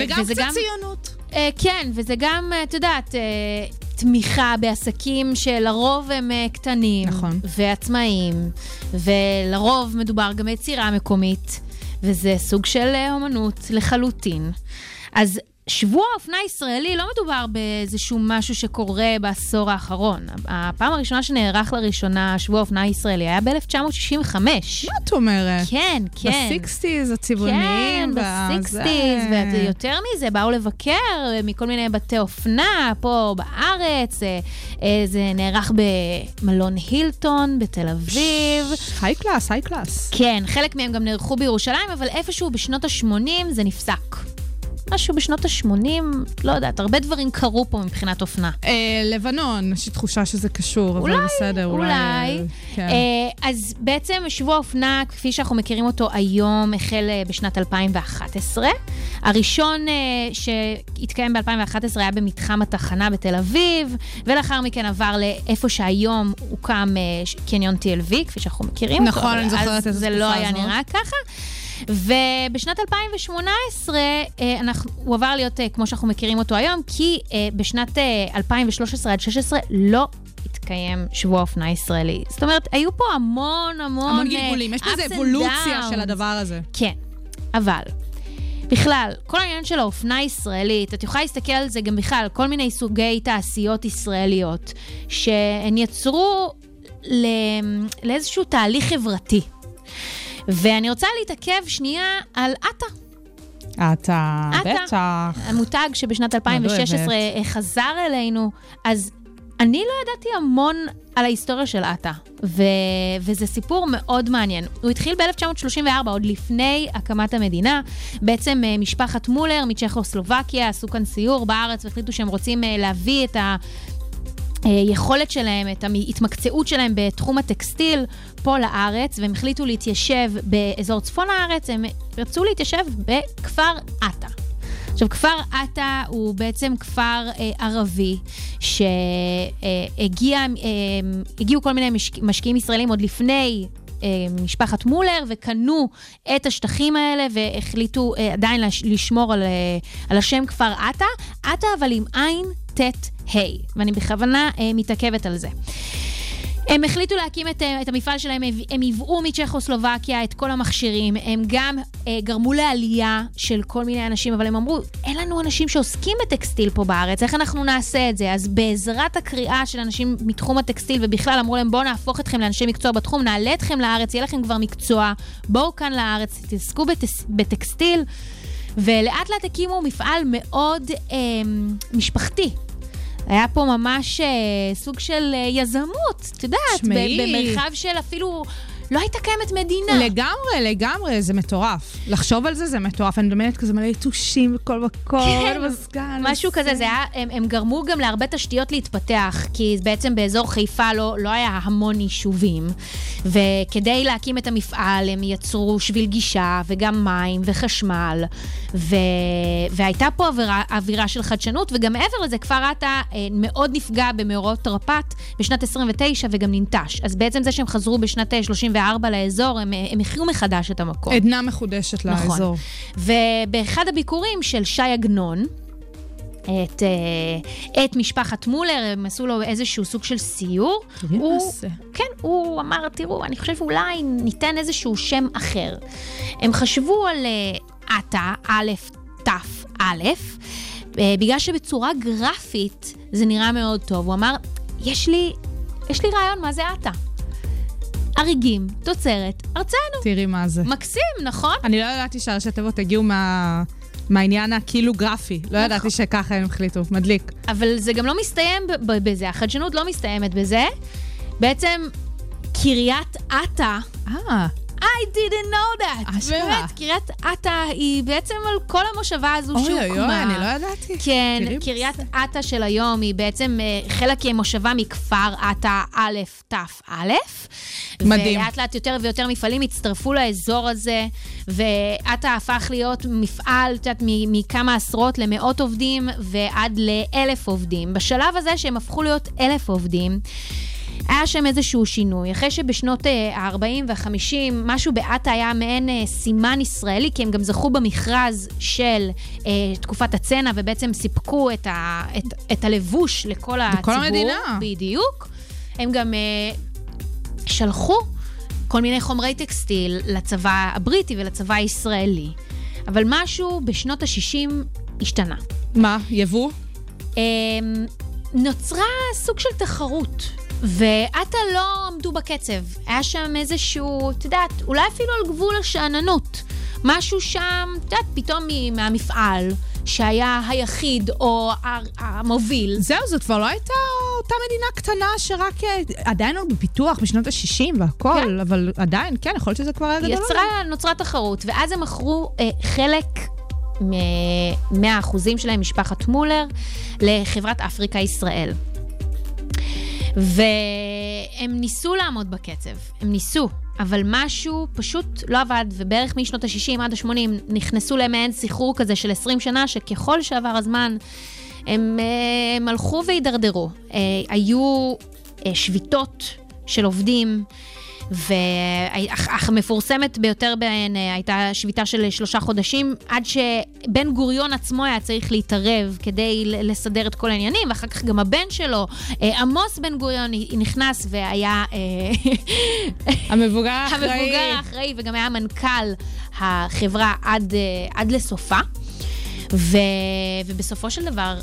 וגם קצת ציונות. אה, כן, וזה גם, את יודעת, אה, תמיכה בעסקים שלרוב הם קטנים. נכון. ועצמאיים, ולרוב מדובר גם ביצירה מקומית, וזה סוג של אומנות לחלוטין. אז שבוע האופנה הישראלי לא מדובר באיזשהו משהו שקורה בעשור האחרון. הפעם הראשונה שנערך לראשונה שבוע האופנה הישראלי היה ב-1965. מה את אומרת? כן, כן. בסיקסטיז כן, הצבעוניים. בסיקסטיז, ויותר מזה, באו לבקר מכל מיני בתי אופנה פה בארץ. אה, אה, זה נערך במלון הילטון בתל אביב. high class, high class. כן, חלק מהם גם נערכו בירושלים, אבל איפשהו בשנות ה-80 זה נפסק. משהו בשנות ה-80, לא יודעת, הרבה דברים קרו פה מבחינת אופנה. אה, לבנון, יש לי תחושה שזה קשור, אולי, אבל בסדר, אולי... אולי. כן. אה, אז בעצם שבוע האופנה, כפי שאנחנו מכירים אותו היום, החל אה, בשנת 2011. הראשון אה, שהתקיים ב-2011 היה במתחם התחנה בתל אביב, ולאחר מכן עבר לאיפה שהיום הוקם אה, קניון TLV, כפי שאנחנו מכירים אותו. נכון, אני זוכרת אז את זה התקופה לא היה. נראה ככה. ובשנת 2018 אה, אנחנו, הוא עבר להיות אה, כמו שאנחנו מכירים אותו היום, כי אה, בשנת אה, 2013 עד 2016 לא התקיים שבוע אופנה ישראלי. זאת אומרת, היו פה המון המון... המון גלגולים, יש בזה אבולוציה. של הדבר הזה. כן, אבל בכלל, כל העניין של האופנה הישראלית, את יכולה להסתכל על זה גם בכלל, כל מיני סוגי תעשיות ישראליות, שהן יצרו ל... לאיזשהו תהליך חברתי. ואני רוצה להתעכב שנייה על עטה, עטה. בטח. המותג שבשנת 2016 חזר אלינו, אז אני לא ידעתי המון על ההיסטוריה של עטה, ו... וזה סיפור מאוד מעניין. הוא התחיל ב-1934, עוד לפני הקמת המדינה. בעצם אה, משפחת מולר מצ'כוסלובקיה עשו כאן סיור בארץ והחליטו שהם רוצים אה, להביא את ה... היכולת שלהם, את ההתמקצעות שלהם בתחום הטקסטיל פה לארץ, והם החליטו להתיישב באזור צפון הארץ, הם רצו להתיישב בכפר עטה. עכשיו, כפר עטה הוא בעצם כפר אה, ערבי שהגיע, אה, כל מיני משק, משקיעים ישראלים עוד לפני אה, משפחת מולר וקנו את השטחים האלה והחליטו אה, עדיין לש, לשמור על, אה, על השם כפר עטה. עטה אבל עם עין ט' ה', ואני בכוונה אה, מתעכבת על זה. הם החליטו להקים את, אה, את המפעל שלהם, הם- ייבאו מצ'כוסלובקיה את כל המכשירים, הם גם אה, גרמו לעלייה של כל מיני אנשים, אבל הם אמרו, אין לנו אנשים שעוסקים בטקסטיל פה בארץ, איך אנחנו נעשה את זה? אז בעזרת הקריאה של אנשים מתחום הטקסטיל, ובכלל אמרו להם, בואו נהפוך אתכם לאנשי מקצוע בתחום, נעלה אתכם לארץ, יהיה לכם כבר מקצוע, בואו כאן לארץ, תתעסקו בטס, בטקסטיל, ולאט לאט הקימו מפעל מאוד אה, משפחתי. היה פה ממש אה, סוג של אה, יזמות, את יודעת, שמעי. במרחב של אפילו... לא הייתה קיימת מדינה. לגמרי, לגמרי, זה מטורף. לחשוב על זה זה מטורף. אני מדמיינת כזה מלא יתושים בכל מקום, כן, מזגן. משהו זה. כזה, זה היה, הם, הם גרמו גם להרבה תשתיות להתפתח, כי בעצם באזור חיפה לא, לא היה המון יישובים, וכדי להקים את המפעל הם יצרו שביל גישה, וגם מים, וחשמל, ו, והייתה פה אווירה, אווירה של חדשנות, וגם מעבר לזה, כפר עטה אה, מאוד נפגע במאורעות תרפ"ט בשנת 29 וגם ננטש. אז בעצם זה שהם חזרו בשנת אה, 31, ב-2004 לאזור, הם, הם החיו מחדש את המקום. עדנה מחודשת נכון. לאזור. ובאחד הביקורים של שי עגנון, את, אה, את משפחת מולר, הם עשו לו איזשהו סוג של סיור. הוא, מעשה. כן, הוא אמר, תראו, אני חושב אולי ניתן איזשהו שם אחר. הם חשבו על אה, עטה, א', ת', א', אה, בגלל שבצורה גרפית זה נראה מאוד טוב. הוא אמר, יש לי, יש לי רעיון, מה זה עטה? הריגים, תוצרת, ארצנו. תראי מה זה. מקסים, נכון? אני לא ידעתי שהראשי תיבות הגיעו מה... מהעניין הכאילו גרפי. לא נכון. ידעתי שככה הם החליטו, מדליק. אבל זה גם לא מסתיים בזה, החדשנות לא מסתיימת בזה. בעצם קריית אתא, אה, I didn't know that. אשכרה. באמת, קריית אתא היא בעצם על כל המושבה הזו אוי שהוקמה. אוי אוי, אני לא ידעתי. כן, קריית. אתא של היום היא בעצם אה, חלק מושבה מכפר עטה א', ת', א'. מדהים. ולאט לאט יותר ויותר מפעלים הצטרפו לאזור הזה, ועטה הפך להיות מפעל, את יודעת, מכמה עשרות למאות עובדים ועד לאלף עובדים. בשלב הזה שהם הפכו להיות אלף עובדים, היה שם איזשהו שינוי. אחרי שבשנות ה-40 וה-50, משהו בעטה היה מעין אה, סימן ישראלי, כי הם גם זכו במכרז של אה, תקופת הצנע, ובעצם סיפקו את, ה, את, את הלבוש לכל הציבור. המדינה. בדיוק. הם גם אה, שלחו כל מיני חומרי טקסטיל לצבא הבריטי ולצבא הישראלי. אבל משהו בשנות ה-60 השתנה. מה, יבוא? אמ, נוצרה סוג של תחרות, ועטה לא עמדו בקצב. היה שם איזשהו, את יודעת, אולי אפילו על גבול השאננות. משהו שם, את יודעת, פתאום מהמפעל, שהיה היחיד או המוביל. זהו, זאת כבר לא הייתה אותה מדינה קטנה שרק... אה, עדיין עוד בפיתוח בשנות ה-60 והכל, כן. אבל עדיין, כן, יכול להיות שזה כבר היה גדול. יצרה, נוצרה תחרות, ואז הם מכרו אה, חלק מ-100% שלהם, משפחת מולר, לחברת אפריקה ישראל. והם ניסו לעמוד בקצב, הם ניסו, אבל משהו פשוט לא עבד, ובערך משנות ה-60 עד ה-80 נכנסו למעין סחרור כזה של 20 שנה, שככל שעבר הזמן, הם, אה, הם הלכו והידרדרו. אה, היו אה, שביתות של עובדים, והמפורסמת ביותר בהן אה, הייתה שביתה של שלושה חודשים, עד שבן גוריון עצמו היה צריך להתערב כדי לסדר את כל העניינים, ואחר כך גם הבן שלו, אה, עמוס בן גוריון, נכנס והיה... אה, המבוגר האחראי. המבוגר האחראי, וגם היה מנכ"ל החברה עד, עד לסופה. ו, ובסופו של דבר,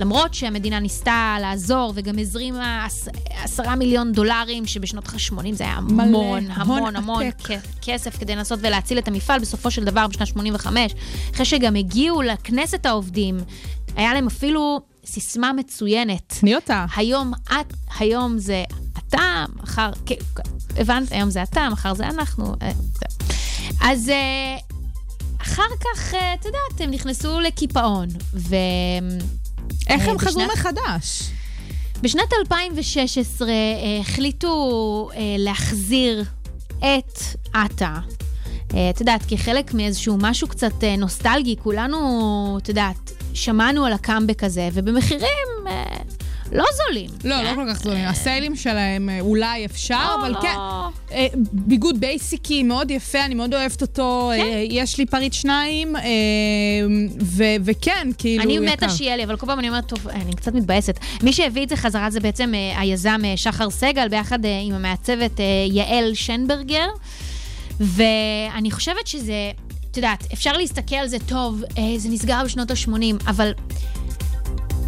למרות שהמדינה ניסתה לעזור וגם הזרימה עש, עשרה מיליון דולרים, שבשנות ה-80 זה היה מלא, המון, הון המון, המון עתק. כסף כדי לנסות ולהציל את המפעל, בסופו של דבר, בשנת 85, אחרי שגם הגיעו לכנסת העובדים, היה להם אפילו סיסמה מצוינת. תני אותה. היום את, היום זה אתה, מחר, הבנת? היום זה אתה, מחר זה אנחנו. אה. אז אה, אחר כך, אה, את יודעת, הם נכנסו לקיפאון, ו... איך אה, הם חזרו מחדש? בשנת 2016 אה, החליטו אה, להחזיר את עטה. את יודעת, כחלק מאיזשהו משהו קצת נוסטלגי, כולנו, את יודעת, שמענו על הקאמבק הזה, ובמחירים לא זולים. לא? לא כל כך זולים. ה sale־ים שלהם אה, אולי אפשר, לא, אבל לא. כן. אה, ביגוד basic־י, מאוד יפה, אני מאוד אוהבת אותו. כן. אה, יש לי פריט שניים, אה, וכן, כאילו, אני יקר. מתה שיהיה לי, אבל כל פעם אני אומרת, טוב, אני קצת מתבאסת. מי שהביא את זה חזרה זה בעצם אה, היזם אה, שחר סגל, ביחד אה, עם המעצבת אה, יעל שנברגר. ואני חושבת שזה, את יודעת, אפשר להסתכל על זה טוב, אה, זה נסגר בשנות ה-80, אבל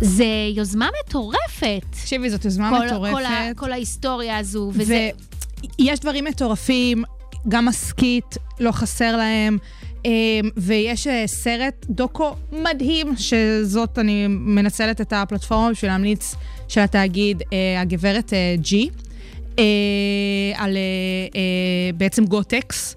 זה יוזמה מטורפת. תקשיבי, זאת יוזמה כל, מטורפת. כל, ה, כל ההיסטוריה הזו, וזה... ויש דברים מטורפים, גם עסקית, לא חסר להם. אה, ויש אה, סרט דוקו מדהים, שזאת, אני מנצלת את הפלטפורמה בשביל להמליץ של התאגיד, אה, הגברת ג'י, על בעצם גוטקס.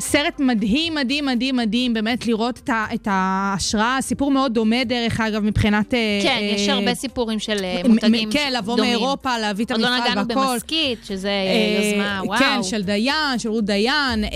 סרט מדהים, מדהים, מדהים, מדהים, באמת לראות את, ה, את ההשראה, סיפור מאוד דומה דרך אגב מבחינת... אה, כן, אה, יש הרבה סיפורים של אה, מותגים מ- כן, לבוא דומים. מאירופה, להביא את עוד לא המפעל נגענו והכל. במסכית, שזה אה, יוזמה, וואו. כן, של דיין, של רות דיין, אה,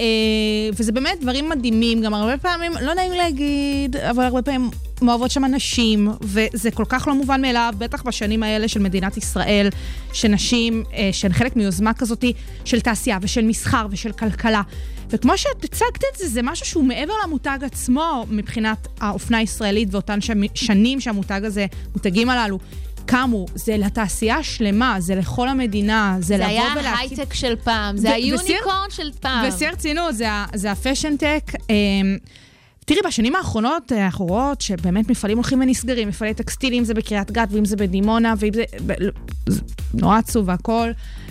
וזה באמת דברים מדהימים, גם הרבה פעמים, לא נעים להגיד, אבל הרבה פעמים מאוהבות שם נשים, וזה כל כך לא מובן מאליו, בטח בשנים האלה של מדינת ישראל, שנשים, אה, שהן חלק מיוזמה כזאת של תעשייה ושל מסחר ושל כלכלה. וכמו שאת הצגת את זה, זה משהו שהוא מעבר למותג עצמו, מבחינת האופנה הישראלית ואותן שמ- שנים שהמותג הזה, מותגים הללו. קמו, זה לתעשייה השלמה, זה לכל המדינה, זה, זה לבוא היה ולהקים... ההייטק של פעם, זה ה unicorn של פעם. בשיא הרצינות, זה, זה ה fashion tech. אמ, תראי, בשנים האחרונות אה, אנחנו רואות שבאמת מפעלים הולכים ונסגרים, מפעלי טקסטיל, אם זה בקריית גת ואם זה בדימונה, ואם זה... זה נורא עצוב והכל,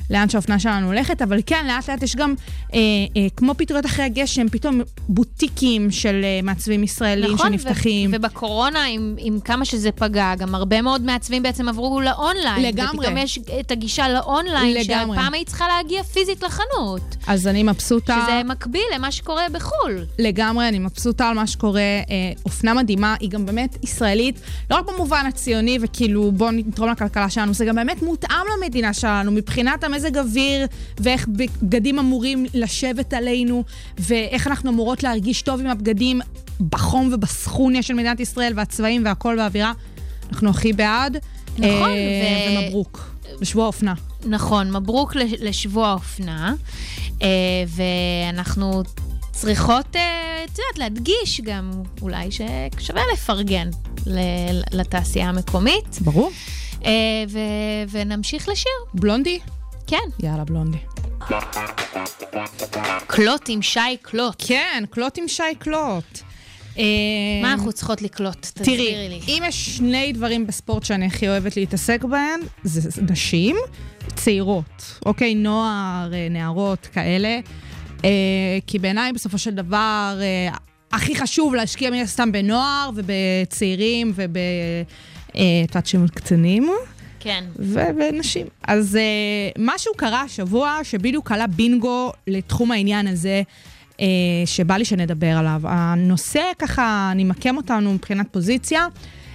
לאן שהאופנה שלנו הולכת, אבל כן, לאט לאט יש גם, אה, אה, כמו פטריות אחרי הגשם, פתאום בוטיקים של אה, מעצבים ישראלים נכון, שנפתחים. ו- ובקורונה, עם, עם כמה שזה פגע, גם הרבה מאוד מעצבים בעצם עברו לאונליין. לגמרי. ופתאום יש את הגישה לאונליין, לגמרי. שפעם היית צריכה להגיע פיזית לחנות. אז אני מבסוטה. שזה מקביל למה שקורה בחו"ל. לגמרי, אני מבסוטה על מה שקורה. אה, אופנה מדהימה, היא גם באמת ישראלית, לא רק במובן הציוני וכאילו בואו נתרום לכלכלה שלנו, זה גם באמת מותאם למדינה שלנו, מבחינת המזג אוויר ואיך בגדים אמורים לשבת עלינו, ואיך אנחנו אמורות להרגיש טוב עם הבגדים בחום ובסכוניה של מדינת ישראל, והצבעים והכל והאווירה. אנחנו הכי בעד. נכון, אה, ו- ומברוק. בשבוע האופנה. נכון, מברוק לש- לשבוע האופנה, אה, ואנחנו צריכות, אה, את יודעת, להדגיש גם אולי ששווה לפרגן לתעשייה המקומית, ברור. אה, ו- ונמשיך לשיר. בלונדי? כן, יאללה, בלונדי. קלוט עם שי קלוט. כן, קלוט עם שי קלוט. אה, מה אנחנו צריכות לקלוט? תסבירי תראי, לי. אם יש שני דברים בספורט שאני הכי אוהבת להתעסק בהם, זה נשים צעירות, אוקיי? נוער, אה, נערות, כאלה. אה, כי בעיניי בסופו של דבר, הכי חשוב להשקיע מן הסתם בנוער ובצעירים וב... אה, את יודעת שהם קטנים. כן. ובנשים. אז uh, משהו קרה השבוע שבדיוק עלה בינגו לתחום העניין הזה, uh, שבא לי שנדבר עליו. הנושא ככה, אני ממקם אותנו מבחינת פוזיציה,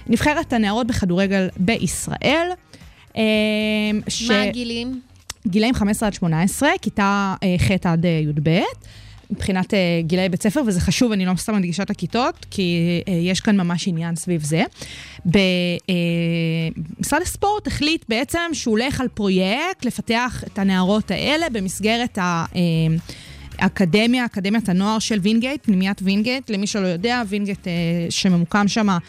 נבחרת הנערות בכדורגל בישראל. Uh, ש... מה הגילים? גילאים 15 עד 18, כיתה ח' עד י"ב. מבחינת אה, גילאי בית ספר, וזה חשוב, אני לא סתם מדגישה את הכיתות, כי אה, יש כאן ממש עניין סביב זה. משרד הספורט החליט בעצם שהוא הולך על פרויקט לפתח את הנערות האלה במסגרת ה... אה, אקדמיה, אקדמיית הנוער של וינגייט, פנימיית וינגייט, למי שלא יודע, וינגייט אה, שממוקם שם אה,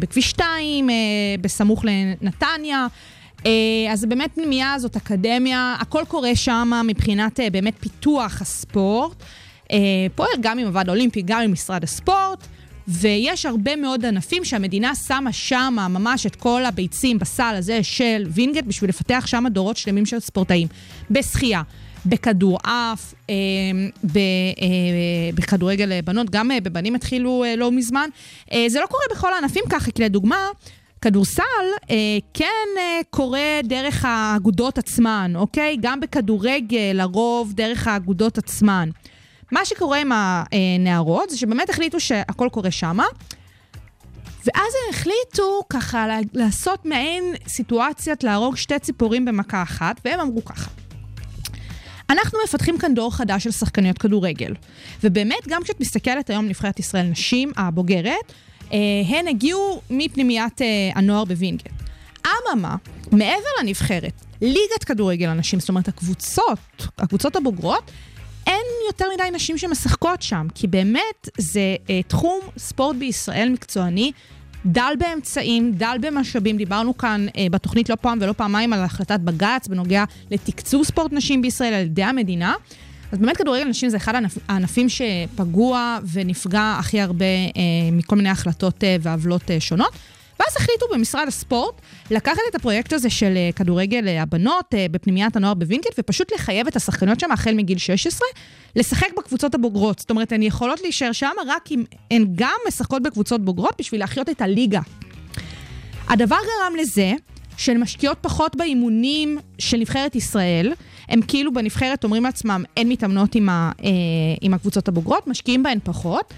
בכביש 2, אה, בסמוך לנתניה. אה, אז באמת פנימייה, זאת אקדמיה, הכל קורה שם מבחינת אה, באמת פיתוח הספורט. אה, פועל גם עם הוועד האולימפי, גם עם משרד הספורט. ויש הרבה מאוד ענפים שהמדינה שמה שם ממש את כל הביצים בסל הזה של וינגייט בשביל לפתח שם דורות שלמים של ספורטאים. בשחייה, בכדורעף, אה, אה, בכדורגל בנות, גם אה, בבנים התחילו אה, לא מזמן. אה, זה לא קורה בכל הענפים ככה, כי לדוגמה, כדורסל אה, כן אה, קורה דרך האגודות עצמן, אוקיי? גם בכדורגל, לרוב דרך האגודות עצמן. מה שקורה עם הנערות זה שבאמת החליטו שהכל קורה שמה, ואז הם החליטו ככה לעשות מעין סיטואציית להרוג שתי ציפורים במכה אחת, והם אמרו ככה. אנחנו מפתחים כאן דור חדש של שחקניות כדורגל. ובאמת, גם כשאת מסתכלת היום נבחרת ישראל נשים הבוגרת, אה, הן הגיעו מפנימיית אה, הנוער בווינגייט. אממה, מעבר לנבחרת, ליגת כדורגל הנשים, זאת אומרת הקבוצות, הקבוצות הבוגרות, אין יותר מדי נשים שמשחקות שם, כי באמת זה אה, תחום ספורט בישראל מקצועני. דל באמצעים, דל במשאבים. דיברנו כאן אה, בתוכנית לא פעם ולא פעמיים על החלטת בג"ץ בנוגע לתקצוב ספורט נשים בישראל על ידי המדינה. אז באמת כדורגל נשים זה אחד הענפ, הענפים שפגוע ונפגע הכי הרבה אה, מכל מיני החלטות אה, ועוולות אה, שונות. ואז החליטו במשרד הספורט לקחת את הפרויקט הזה של אה, כדורגל אה, הבנות אה, בפנימיית הנוער בווינגייט, ופשוט לחייב את השחקניות שם החל מגיל 16, לשחק בקבוצות הבוגרות. זאת אומרת, הן יכולות להישאר שם רק אם הן גם משחקות בקבוצות בוגרות בשביל להחיות את הליגה. הדבר גרם לזה שהן משקיעות פחות באימונים של נבחרת ישראל. הם כאילו בנבחרת אומרים לעצמם, אין מתאמנות עם, ה, אה, עם הקבוצות הבוגרות, משקיעים בהן פחות.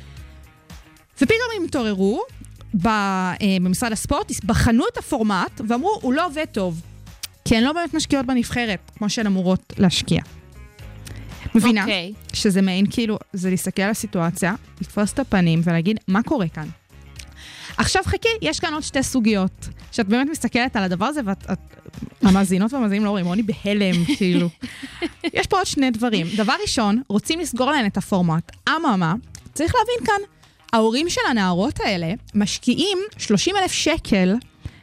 ופתאום הם התעוררו במשרד הספורט, בחנו את הפורמט ואמרו, הוא לא עובד טוב. כי הן לא באמת משקיעות בנבחרת, כמו שהן אמורות להשקיע. מבינה? אוקיי. שזה מעין כאילו, זה להסתכל על הסיטואציה, לתפוס את הפנים ולהגיד, מה קורה כאן? עכשיו חכי, יש כאן עוד שתי סוגיות. שאת באמת מסתכלת על הדבר הזה, ואת... את, המאזינות והמאזינים לא רואים, רוני בהלם, כאילו. יש פה עוד שני דברים. דבר ראשון, רוצים לסגור להן את הפורמט. אממה, צריך להבין כאן, ההורים של הנערות האלה משקיעים 30 אלף שקל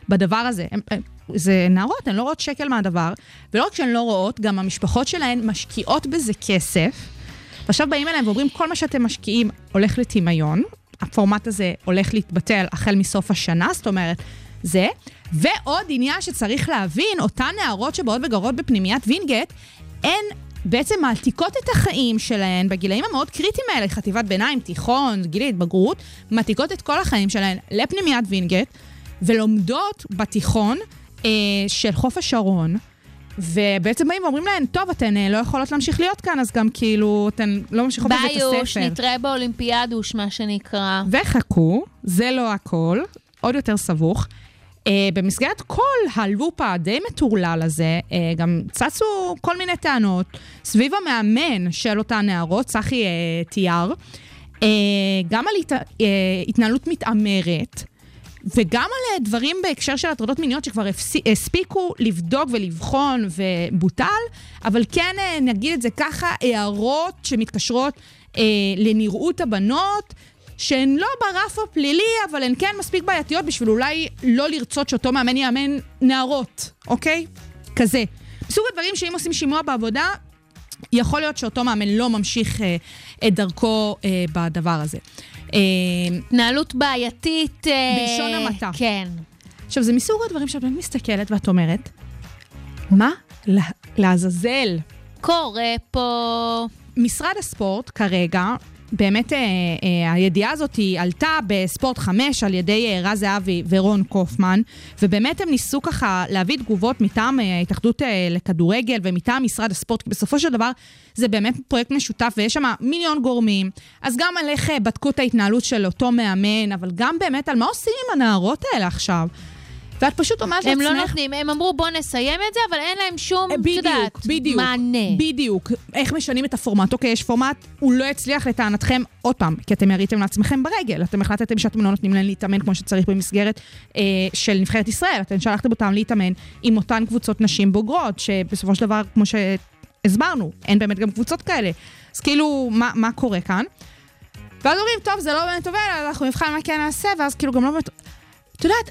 בדבר הזה. הם, הם, זה נערות, הן לא רואות שקל מהדבר, ולא רק שהן לא רואות, גם המשפחות שלהן משקיעות בזה כסף. ועכשיו באים אליהם ואומרים, כל מה שאתם משקיעים הולך לטמיון, הפורמט הזה הולך להתבטל החל מסוף השנה, זאת אומרת, זה. ועוד עניין שצריך להבין, אותן נערות שבאות וגרות בפנימיית וינגייט, הן בעצם מעתיקות את החיים שלהן בגילאים המאוד קריטיים האלה, חטיבת ביניים, תיכון, גיל התבגרות, מעתיקות את כל החיים שלהן לפנימיית וינגייט, ולומדות בתיכון אה, של חוף השרון. ובעצם באים ואומרים להן, טוב, אתן אה, לא יכולות להמשיך להיות כאן, אז גם כאילו, אתן לא ממשיכות בבית הספר. ביוש, נתראה באולימפיאדוש, מה שנקרא. וחכו, זה לא הכל, עוד יותר סבוך. Uh, במסגרת כל הלופ הדי מטורלל הזה, uh, גם צצו כל מיני טענות סביב המאמן של אותן נערות, צחי uh, תיאר, uh, גם על הת... uh, התנהלות מתעמרת. וגם על uh, דברים בהקשר של הטרדות מיניות שכבר הספיקו לבדוק ולבחון ובוטל, אבל כן, uh, נגיד את זה ככה, הערות שמתקשרות uh, לנראות הבנות, שהן לא ברף הפלילי, אבל הן כן מספיק בעייתיות בשביל אולי לא לרצות שאותו מאמן יאמן נערות, אוקיי? כזה. מסוג הדברים שאם עושים שימוע בעבודה, יכול להיות שאותו מאמן לא ממשיך אה, את דרכו אה, בדבר הזה. אה, התנהלות בעייתית. אה, בלשון המעטה. כן. עכשיו, זה מסוג הדברים שאת באמת מסתכלת ואת אומרת, מה לעזאזל קורה פה? משרד הספורט כרגע באמת אה, אה, הידיעה הזאת היא עלתה בספורט 5 על ידי אה, רז זהבי ורון קופמן, ובאמת הם ניסו ככה להביא תגובות מטעם אה, ההתאחדות אה, לכדורגל ומטעם משרד הספורט, כי בסופו של דבר זה באמת פרויקט משותף ויש שם מיליון גורמים. אז גם על איך אה, בדקו את ההתנהלות של אותו מאמן, אבל גם באמת על מה עושים עם הנערות האלה עכשיו. ואת פשוט אומרת לעצמך... הם לא נותנים, הם אמרו בוא נסיים את זה, אבל אין להם שום, את יודעת, מענה. בדיוק. איך משנים את הפורמט? אוקיי, יש פורמט, הוא לא יצליח לטענתכם, עוד פעם, כי אתם יריתם לעצמכם ברגל. אתם החלטתם שאתם לא נותנים להם להתאמן כמו שצריך במסגרת אה, של נבחרת ישראל. אתם שלחתם אותם להתאמן עם אותן קבוצות נשים בוגרות, שבסופו של דבר, כמו שהסברנו, אין באמת גם קבוצות כאלה. אז כאילו, מה, מה קורה כאן? ואז אומרים, טוב, זה לא באמת עובד, אנחנו נבחן מה כן נעשה, ואז כאילו גם לא באמת... את יודעת,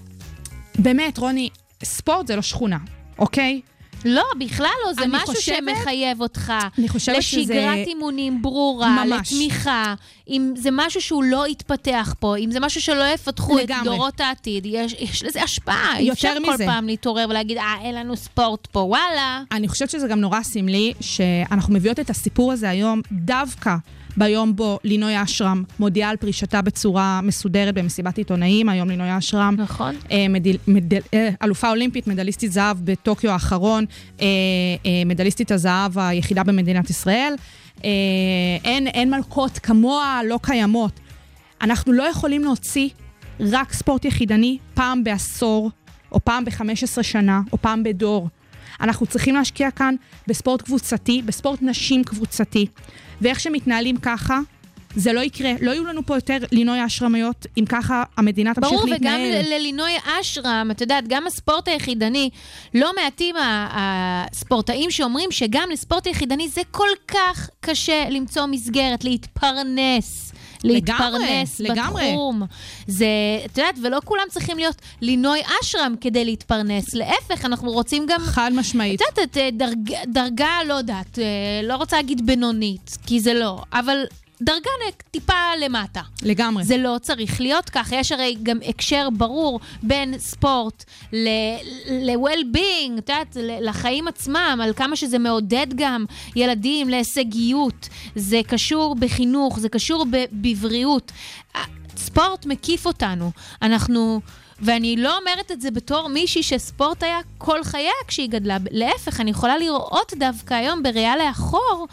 באמת, רוני, ספורט זה לא שכונה, אוקיי? לא, בכלל לא, זה משהו חושבת, שמחייב אותך. אני חושבת לשגרת שזה... לשגרת אימונים ברורה, ממש. לתמיכה. אם זה משהו שהוא לא יתפתח פה, אם זה משהו שלא יפתחו לגמרי. את דורות העתיד, יש, יש לזה השפעה. יותר אפשר מזה. כל פעם להתעורר ולהגיד, אה, אין לנו ספורט פה, וואלה. אני חושבת שזה גם נורא סמלי שאנחנו מביאות את הסיפור הזה היום דווקא ביום בו לינוי אשרם מודיעה על פרישתה בצורה מסודרת במסיבת עיתונאים. היום לינוי אשרם, נכון. אה, מדל, מדל, אה, אלופה אולימפית, מדליסטית זהב בטוקיו האחרון, אה, אה, מדליסטית הזהב היחידה במדינת ישראל. אה, אין, אין מלכות כמוה, לא קיימות. אנחנו לא יכולים להוציא רק ספורט יחידני פעם בעשור, או פעם ב-15 שנה, או פעם בדור. אנחנו צריכים להשקיע כאן בספורט קבוצתי, בספורט נשים קבוצתי. ואיך שמתנהלים ככה, זה לא יקרה. לא יהיו לנו פה יותר לינוי אשרמיות, אם ככה המדינה תמשיך ברור, להתנהל. ברור, וגם ללינוי אשרם, את יודעת, גם הספורט היחידני, לא מעטים הספורטאים שאומרים שגם לספורט היחידני זה כל כך קשה למצוא מסגרת, להתפרנס. להתפרנס לגמרי, בתחום. זה, את יודעת, ולא כולם צריכים להיות לינוי אשרם כדי להתפרנס. להפך, אנחנו רוצים גם... חד משמעית. את יודעת, את דרג, דרגה, לא יודעת, לא רוצה להגיד בינונית, כי זה לא, אבל דרגה טיפה למטה. לגמרי. זה לא צריך להיות ככה. יש הרי גם הקשר ברור בין ספורט ל-well-being, את יודעת, לחיים עצמם, על כמה שזה מעודד גם ילדים להישגיות. זה קשור בחינוך, זה קשור בבריאות. ספורט מקיף אותנו. אנחנו... ואני לא אומרת את זה בתור מישהי שספורט היה כל חייה כשהיא גדלה. להפך, אני יכולה לראות דווקא היום בראייה לאחור,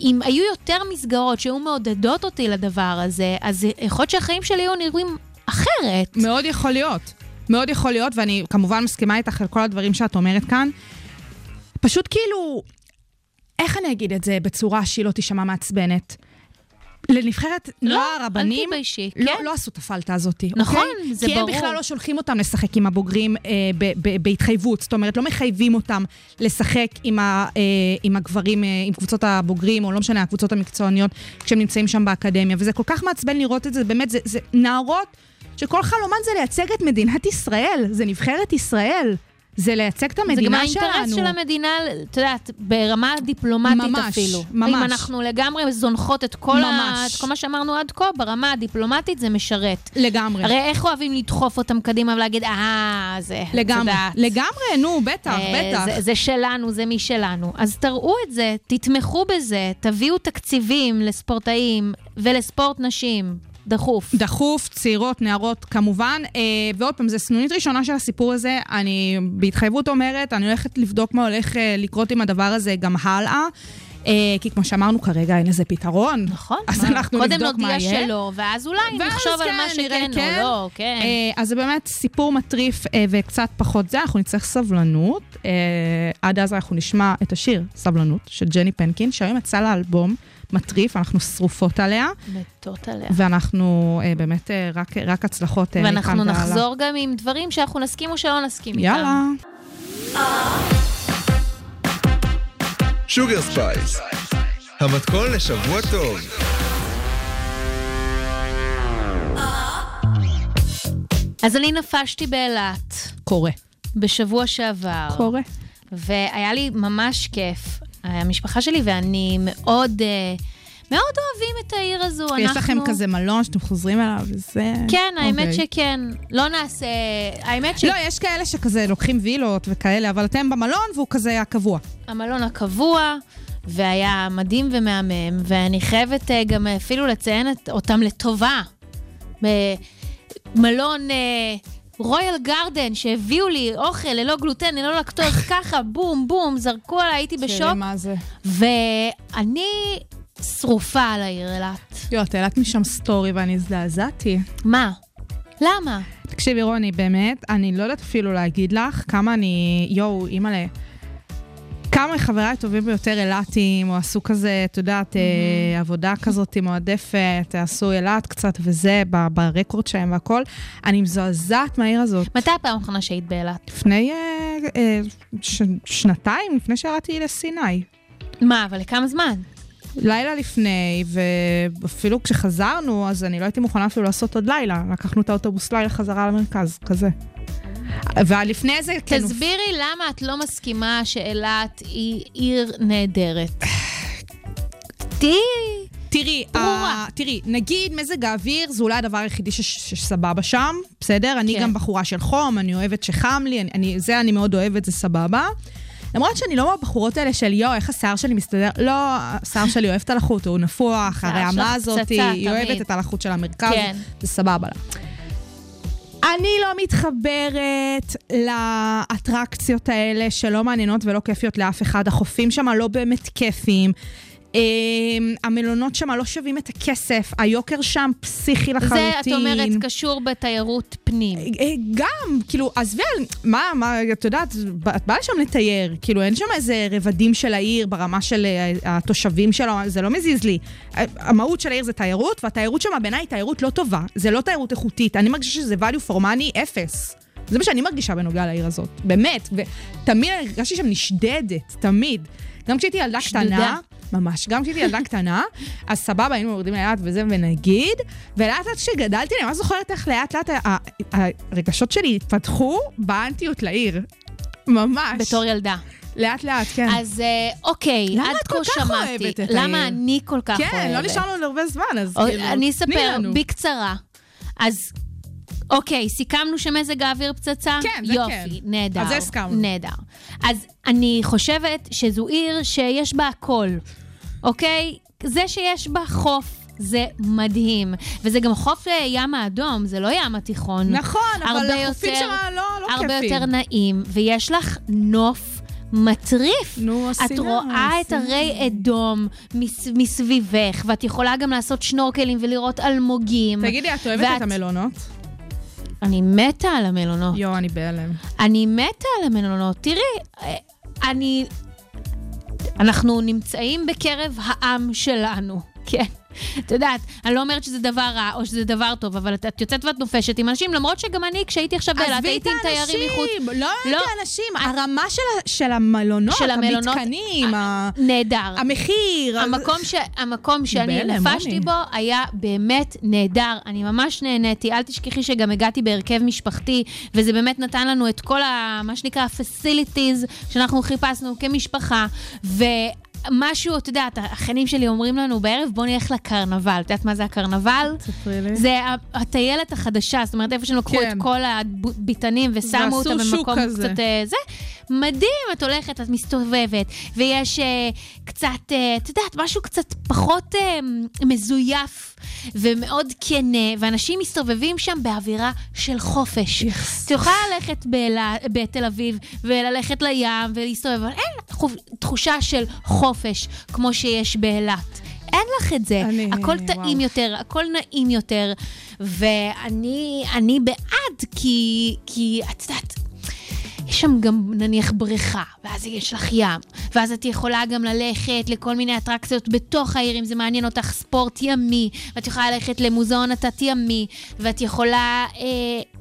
אם היו יותר מסגרות שהיו מעודדות אותי לדבר הזה, אז יכול להיות שהחיים שלי היו נראים אחרת. מאוד יכול להיות. מאוד יכול להיות, ואני כמובן מסכימה איתך על כל הדברים שאת אומרת כאן. פשוט כאילו, איך אני אגיד את זה בצורה שהיא לא תישמע מעצבנת? לנבחרת לא, נוער תתביישי, לא, כן. לא עשו את הפלטה הזאת, נכון, אוקיי? זה כי ברור. הם בכלל לא שולחים אותם לשחק עם הבוגרים אה, ב- ב- בהתחייבות, זאת אומרת, לא מחייבים אותם לשחק עם, ה- אה, עם הגברים, אה, עם קבוצות הבוגרים, או לא משנה, הקבוצות המקצועניות, כשהם נמצאים שם באקדמיה, וזה כל כך מעצבן לראות את זה, באמת, זה, זה נערות שכל חלומן זה לייצג את מדינת ישראל, זה נבחרת ישראל. זה לייצג את זה גם המדינה שלנו. האינטרס של המדינה, את יודעת, ברמה דיפלומטית ממש, אפילו. ממש. אם אנחנו לגמרי זונחות את כל, ה... ממש. את כל מה שאמרנו עד כה, ברמה הדיפלומטית זה משרת. לגמרי. הרי איך אוהבים לדחוף אותם קדימה ולהגיד, אה, זה, את לגמרי. יודעת. לגמרי, נו, בטח, אה, בטח. זה, זה שלנו, זה משלנו. אז תראו את זה, תתמכו בזה, תביאו תקציבים לספורטאים ולספורט נשים. דחוף. דחוף, צעירות, נערות כמובן. אה, ועוד פעם, זו סנונית ראשונה של הסיפור הזה. אני בהתחייבות אומרת, אני הולכת לבדוק מה הולך אה, לקרות עם הדבר הזה גם הלאה. אה, כי כמו שאמרנו, כרגע אין לזה פתרון. נכון. אז מה? אנחנו קודם נבדוק מה נודיע יהיה. שלא, ואז אולי ואז נחשוב על כן, מה נראה שכן כן. או לא, כן. אה, אז זה באמת סיפור מטריף אה, וקצת פחות זה, אנחנו נצטרך סבלנות. אה, עד אז אנחנו נשמע את השיר סבלנות של ג'ני פנקין, שהיום יצא לאלבום מטריף, אנחנו שרופות עליה, מתות עליה. ואנחנו אה, באמת אה, רק, רק הצלחות אה, מכאן ואנחנו. נחזור גם עם דברים שאנחנו נסכים או שלא נסכים איתם. יאללה. שוגר ספייס, המתכון לשבוע טוב. אז אני נפשתי באילת קורה. בשבוע שעבר. קורה. והיה לי ממש כיף. המשפחה שלי ואני מאוד, אה, מאוד אוהבים את העיר הזו. יש אנחנו... לכם כזה מלון שאתם חוזרים אליו וזה... כן, האמת אוקיי. שכן. לא נעשה... האמת לא, יש כאלה שכזה לוקחים וילות וכאלה, אבל אתם במלון והוא כזה הקבוע. שהמלון הקבוע, והיה מדהים ומהמם, ואני חייבת אה, גם אפילו לציין אותם לטובה. במלון... רויאל גרדן, שהביאו לי אוכל ללא גלוטן, ללא לקטוז, ככה, בום, בום, זרקו עליי, הייתי בשוק. מה זה? ואני שרופה על העיר אילת. יו, את העלת משם סטורי ואני הזדעזעתי. מה? למה? תקשיבי, רוני, באמת, אני לא יודעת אפילו להגיד לך כמה אני... יואו, אימא'לה. כמה מחבריי הטובים ביותר אילתים, או עשו כזה, את יודעת, אה, עבודה כזאת מועדפת, עשו אילת קצת וזה, ברקורד שלהם והכל. אני מזועזעת מהעיר הזאת. מתי הפעם האחרונה שהיית באילת? לפני אה, אה, ש- שנתיים, לפני שירדתי לסיני. מה, אבל לכמה זמן? לילה לפני, ואפילו כשחזרנו, אז אני לא הייתי מוכנה אפילו לעשות עוד לילה. לקחנו את האוטובוס לילה חזרה למרכז, כזה. ולפני זה, כן, תסבירי למה את לא מסכימה שאילת היא עיר נהדרת. תהיי... תראי, uh, תראי, נגיד מזג האוויר זה אולי הדבר היחידי שסבבה שם, בסדר? אני כן. גם בחורה של חום, אני אוהבת שחם לי, אני, אני, זה אני מאוד אוהבת, זה סבבה. למרות שאני לא מהבחורות האלה של יואו, איך השיער שלי מסתדר, לא, השיער שלי אוהב את הלחות, הוא נפוח, שלך הזאת, היא אוהבת. את הלחות של המרכז, כן. זה סבבה לה. אני לא מתחברת לאטרקציות האלה שלא מעניינות ולא כיפיות לאף אחד. החופים שם לא באמת כיפיים. אמ, המלונות שם לא שווים את הכסף, היוקר שם פסיכי לחלוטין. זה, את אומרת, קשור בתיירות פנים. אה, גם, כאילו, עזבי על, מה, מה, את יודעת, את באה לשם לתייר, כאילו, אין שם איזה רבדים של העיר ברמה של אה, התושבים שלו, זה לא מזיז לי. אה, המהות של העיר זה תיירות, והתיירות שם בעיניי היא תיירות לא טובה, זה לא תיירות איכותית, אני מרגישה שזה value for money אפס. זה מה שאני מרגישה בנוגע לעיר הזאת, באמת, ותמיד הרגשתי שם נשדדת, תמיד. גם כשהייתי ילדה שדודה. קטנה, ממש, גם כשהייתי ילדה קטנה, אז סבבה, היינו יורדים לאט וזה, ונגיד, ולאט לאט כשגדלתי, אני ממש זוכרת איך לאט לאט הרגשות שלי התפתחו באנטיות לעיר. ממש. בתור ילדה. לאט לאט, כן. אז אה, אוקיי, למה עד את כל כה כך שמעתי. אוהבת את למה העיר? אני כל כך אוהבת? כן, לא נשאר לנו הרבה זמן, אז או- כאילו, אני אספר. בקצרה. אז אוקיי, סיכמנו שמזג האוויר פצצה? כן, זה יופי, כן. נהדר. על זה הסכמנו. נהדר. אז אני חושבת שזו עיר שיש בה הכל, אוקיי? זה שיש בה חוף. זה מדהים. וזה גם חוף ים האדום, זה לא ים התיכון. נכון, אבל הרבה החופים שם לא לא הרבה כיפים. יותר נעים, ויש לך נוף מטריף. נו, את הסיני, רואה את הסיני. הרי אדום מס, מסביבך, ואת יכולה גם לעשות שנורקלים ולראות אלמוגים. תגידי, את אוהבת ואת- את המלונות? אני מתה על המלונות. יואו, אני בהלם. אני מתה על המלונות. תראי, אה, אני... אנחנו נמצאים בקרב העם שלנו, כן. את יודעת, אני לא אומרת שזה דבר רע או שזה דבר טוב, אבל את, את יוצאת ואת נופשת עם אנשים, למרות שגם אני, כשהייתי עכשיו באילת, עזבי את הייתי עם תיירים מחוץ. האנשים, לא את לא. האנשים, הרמה של של המלונות, של המלונות, המתקנים, ה- נהדר. המחיר. המקום, ש... המקום שאני נפשתי. בו היה באמת נהדר. אני ממש נהניתי. אל תשכחי שגם הגעתי בהרכב משפחתי, וזה באמת נתן לנו את כל ה... מה שנקרא facilities שאנחנו חיפשנו כמשפחה. ו... משהו, את יודעת, השכנים שלי אומרים לנו בערב, בוא נלך לקרנבל. את יודעת מה זה הקרנבל? ספרי לי. זה הטיילת החדשה, זאת אומרת, איפה שהם לקחו כן. את כל הביטנים ושמו שוק במקום כזה. קצת... אה, זה מדהים, את הולכת, את מסתובבת, ויש אה, קצת, אה, את יודעת, משהו קצת פחות אה, מזויף ומאוד כנה, ואנשים מסתובבים שם באווירה של חופש. יחס. את יכולה ללכת באלה- בתל אביב וללכת לים ולהסתובב, אבל אין תחושה של חופש כמו שיש באילת. אין לך את זה. אני- הכל וואו. טעים יותר, הכל נעים יותר, ואני אני בעד, כי, כי את יודעת... יש שם גם נניח בריכה, ואז יש לך ים, ואז את יכולה גם ללכת לכל מיני אטרקציות בתוך העיר, אם זה מעניין אותך ספורט ימי, ואת יכולה ללכת למוזיאון התת-ימי, ואת יכולה אה,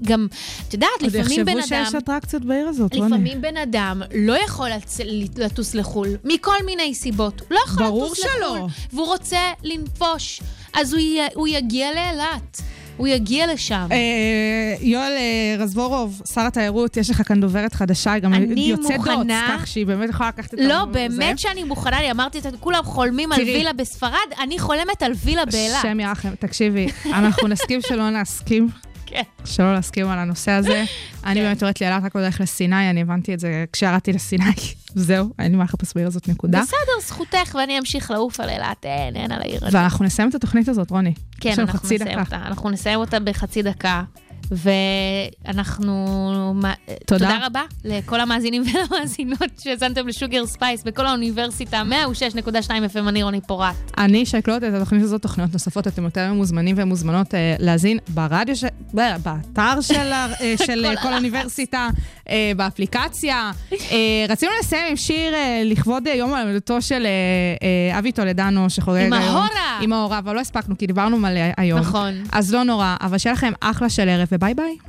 גם, את יודעת, עוד לפעמים בן יחשבו אדם... שיש אטרקציות בעיר הזאת, רוני. לפעמים בן אדם לא יכול לצ... לטוס לחו"ל, מכל מיני סיבות. הוא לא יכול ברור לטוס שלא. לחו"ל, והוא רוצה לנפוש, אז הוא, י... הוא יגיע לאילת. הוא יגיע לשם. אה, יואל אה, רזבורוב, שר התיירות, יש לך כאן דוברת חדשה, היא גם יוצאת דוץ, כך שהיא באמת יכולה לקחת את לא, ה- באמת זה. שאני מוכנה, אני אמרתי, את זה, כולם חולמים על. וילה בספרד, אני חולמת על וילה באילת. השם ירחם, תקשיבי, אנחנו נסכים שלא נסכים, כן. שלא להסכים על הנושא הזה. אני באמת יורדת לאילת רק בדרך לסיני, אני הבנתי את זה כשירדתי לסיני. זהו, אין לי מה לחפש בעיר הזאת, נקודה. בסדר, זכותך, ואני אמשיך לעוף על אילת, אין, אין על העיר הזאת. ואנחנו נסיים את התוכנית הזאת, רוני. כן, אנחנו נסיים. אותה. אנחנו נסיים אותה בחצי דקה. ואנחנו... תודה. תודה רבה לכל המאזינים והמאזינות שהאזנתם לשוגר ספייס בכל האוניברסיטה, 106.2 FM, אני רוני פורט. אני שקלוט את התוכנית הזאת, תוכניות נוספות, אתם יותר מוזמנים ומוזמנות אה, להאזין ברדיו, ש... באתר של, אה, של אה, כל אוניברסיטה, אה, באפליקציה. אה, רצינו לסיים עם שיר אה, לכבוד אה, יום הולדתו של אה, אה, אבי טולדנו, שחוגג עם היום. ההורה. עם ההורה, אבל לא הספקנו, כי דיברנו מלא היום. נכון. אז לא נורא, אבל שיהיה לכם אחלה של ערב, Bye bye.